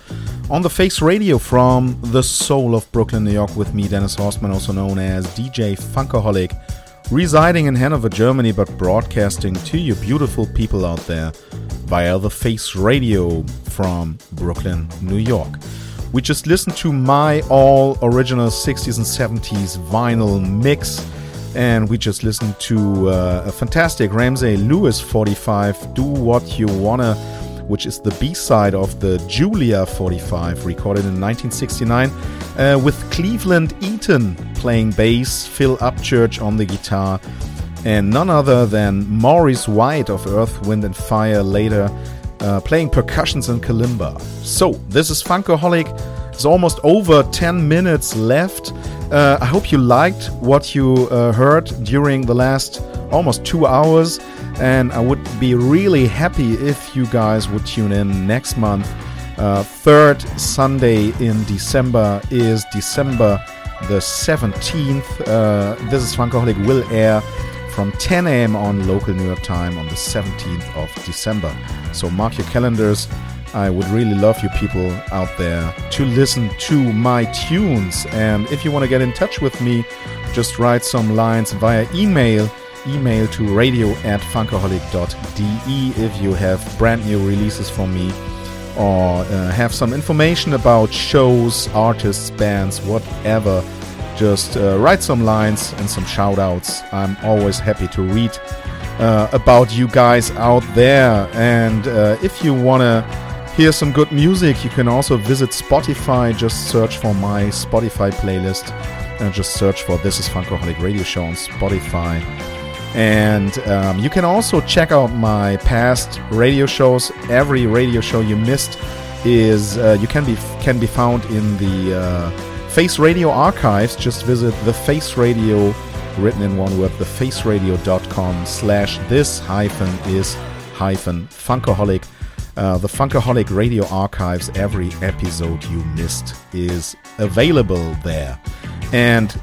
on the Face Radio from the soul of Brooklyn, New York, with me, Dennis Horstmann, also known as DJ Funkaholic, residing in Hanover, Germany, but broadcasting to you beautiful people out there via the Face Radio from Brooklyn, New York. We just listened to my all original 60s and 70s vinyl mix and we just listened to uh, a fantastic Ramsey Lewis 45, Do What You Wanna, which is the B side of the Julia 45, recorded in 1969, uh, with Cleveland Eaton playing bass, Phil Upchurch on the guitar, and none other than Maurice White of Earth, Wind and Fire later. Uh, playing percussions and kalimba. So, this is Funkaholic. It's almost over 10 minutes left. Uh, I hope you liked what you uh, heard during the last almost two hours, and I would be really happy if you guys would tune in next month. Uh, third Sunday in December is December the 17th. Uh, this is Funkaholic will air from 10 a.m. on local New York time on the 17th of December. So mark your calendars. I would really love you people out there to listen to my tunes. And if you want to get in touch with me, just write some lines via email. Email to radio at funkaholic.de if you have brand new releases for me or uh, have some information about shows, artists, bands, whatever. Just uh, write some lines and some shout outs. I'm always happy to read uh, about you guys out there. And uh, if you want to hear some good music, you can also visit Spotify. Just search for my Spotify playlist and just search for This is Funkaholic Radio Show on Spotify. And um, you can also check out my past radio shows. Every radio show you missed is uh, you can be can be found in the uh, Face Radio archives. Just visit the Face Radio, written in one word, thefaceradio.com slash this hyphen is hyphen funkaholic. Uh, the Funkaholic Radio Archives, every episode you missed is available there. And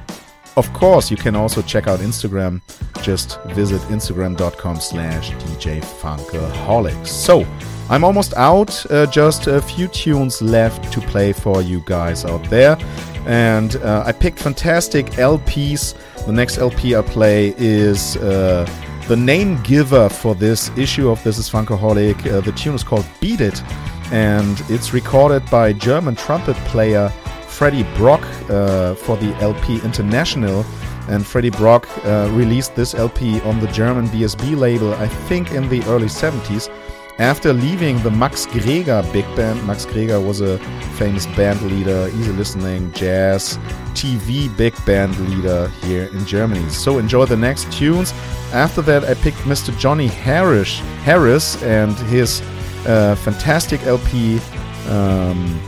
of course, you can also check out Instagram. Just visit instagram.com slash DJ Funkaholic. So, I'm almost out. Uh, just a few tunes left to play for you guys out there. And uh, I picked fantastic LPs. The next LP I play is uh, the name giver for this issue of This is Funkaholic. Uh, the tune is called Beat It, and it's recorded by German trumpet player Freddie Brock uh, for the LP International. And Freddie Brock uh, released this LP on the German BSB label, I think in the early 70s. After leaving the Max Greger big band, Max Greger was a famous band leader, easy listening, jazz, TV big band leader here in Germany. So enjoy the next tunes. After that, I picked Mr. Johnny Harris, Harris and his uh, fantastic LP um,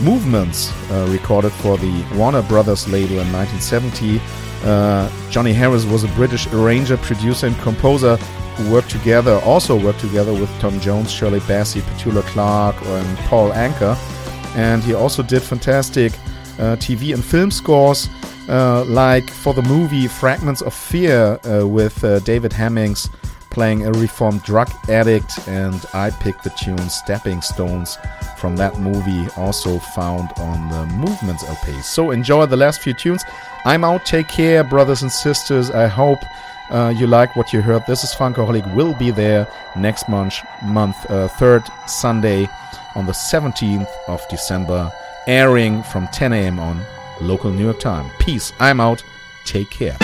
Movements, uh, recorded for the Warner Brothers label in 1970. Uh, Johnny Harris was a British arranger, producer, and composer who worked together, also worked together with Tom Jones, Shirley Bassey, Petula Clark, and Paul Anka. And he also did fantastic uh, TV and film scores, uh, like for the movie Fragments of Fear uh, with uh, David Hemmings playing a reformed drug addict. And I picked the tune Stepping Stones from that movie, also found on the Movements LP. So enjoy the last few tunes. I'm out. Take care, brothers and sisters. I hope uh, you like what you heard. This is Funkaholic will be there next month, month uh, third Sunday on the 17th of December, airing from 10 a.m. on local New York time. Peace. I'm out. Take care.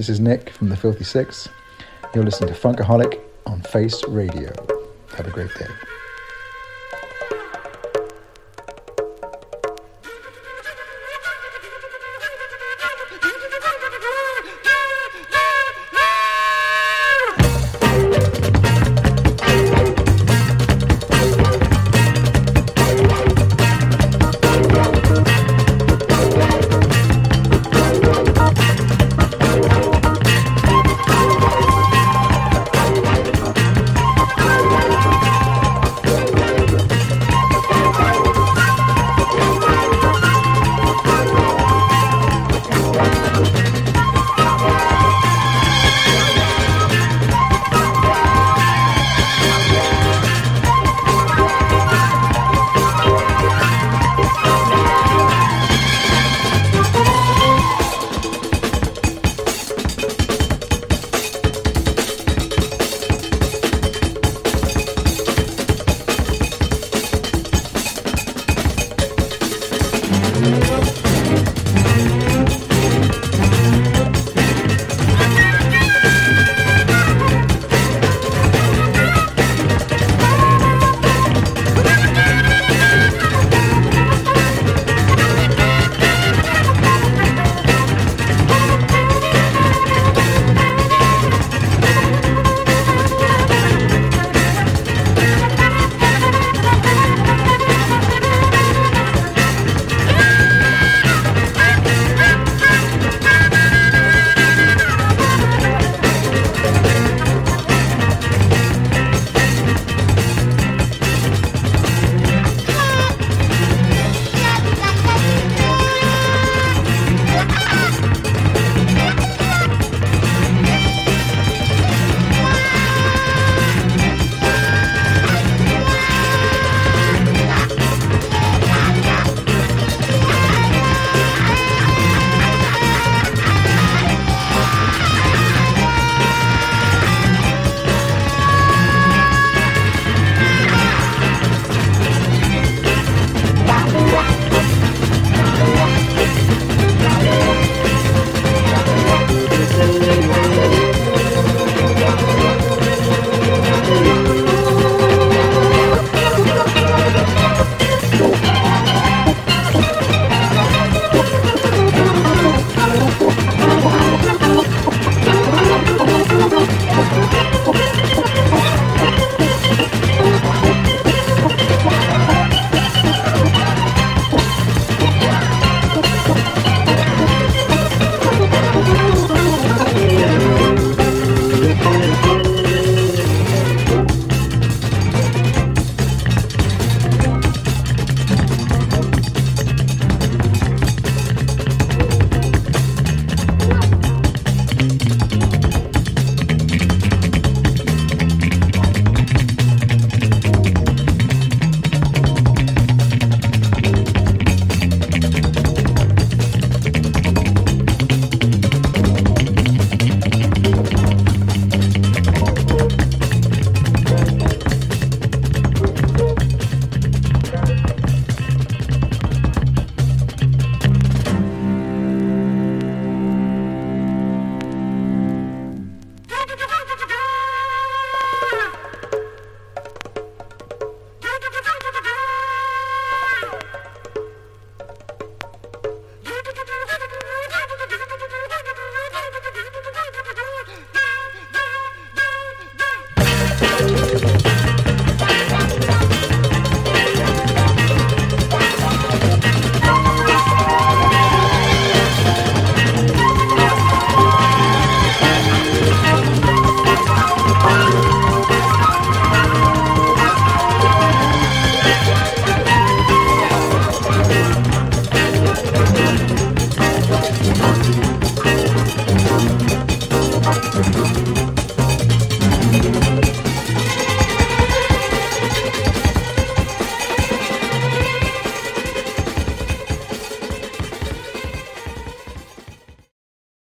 This is Nick from the Filthy Six. You're listening to Funkaholic on Face Radio.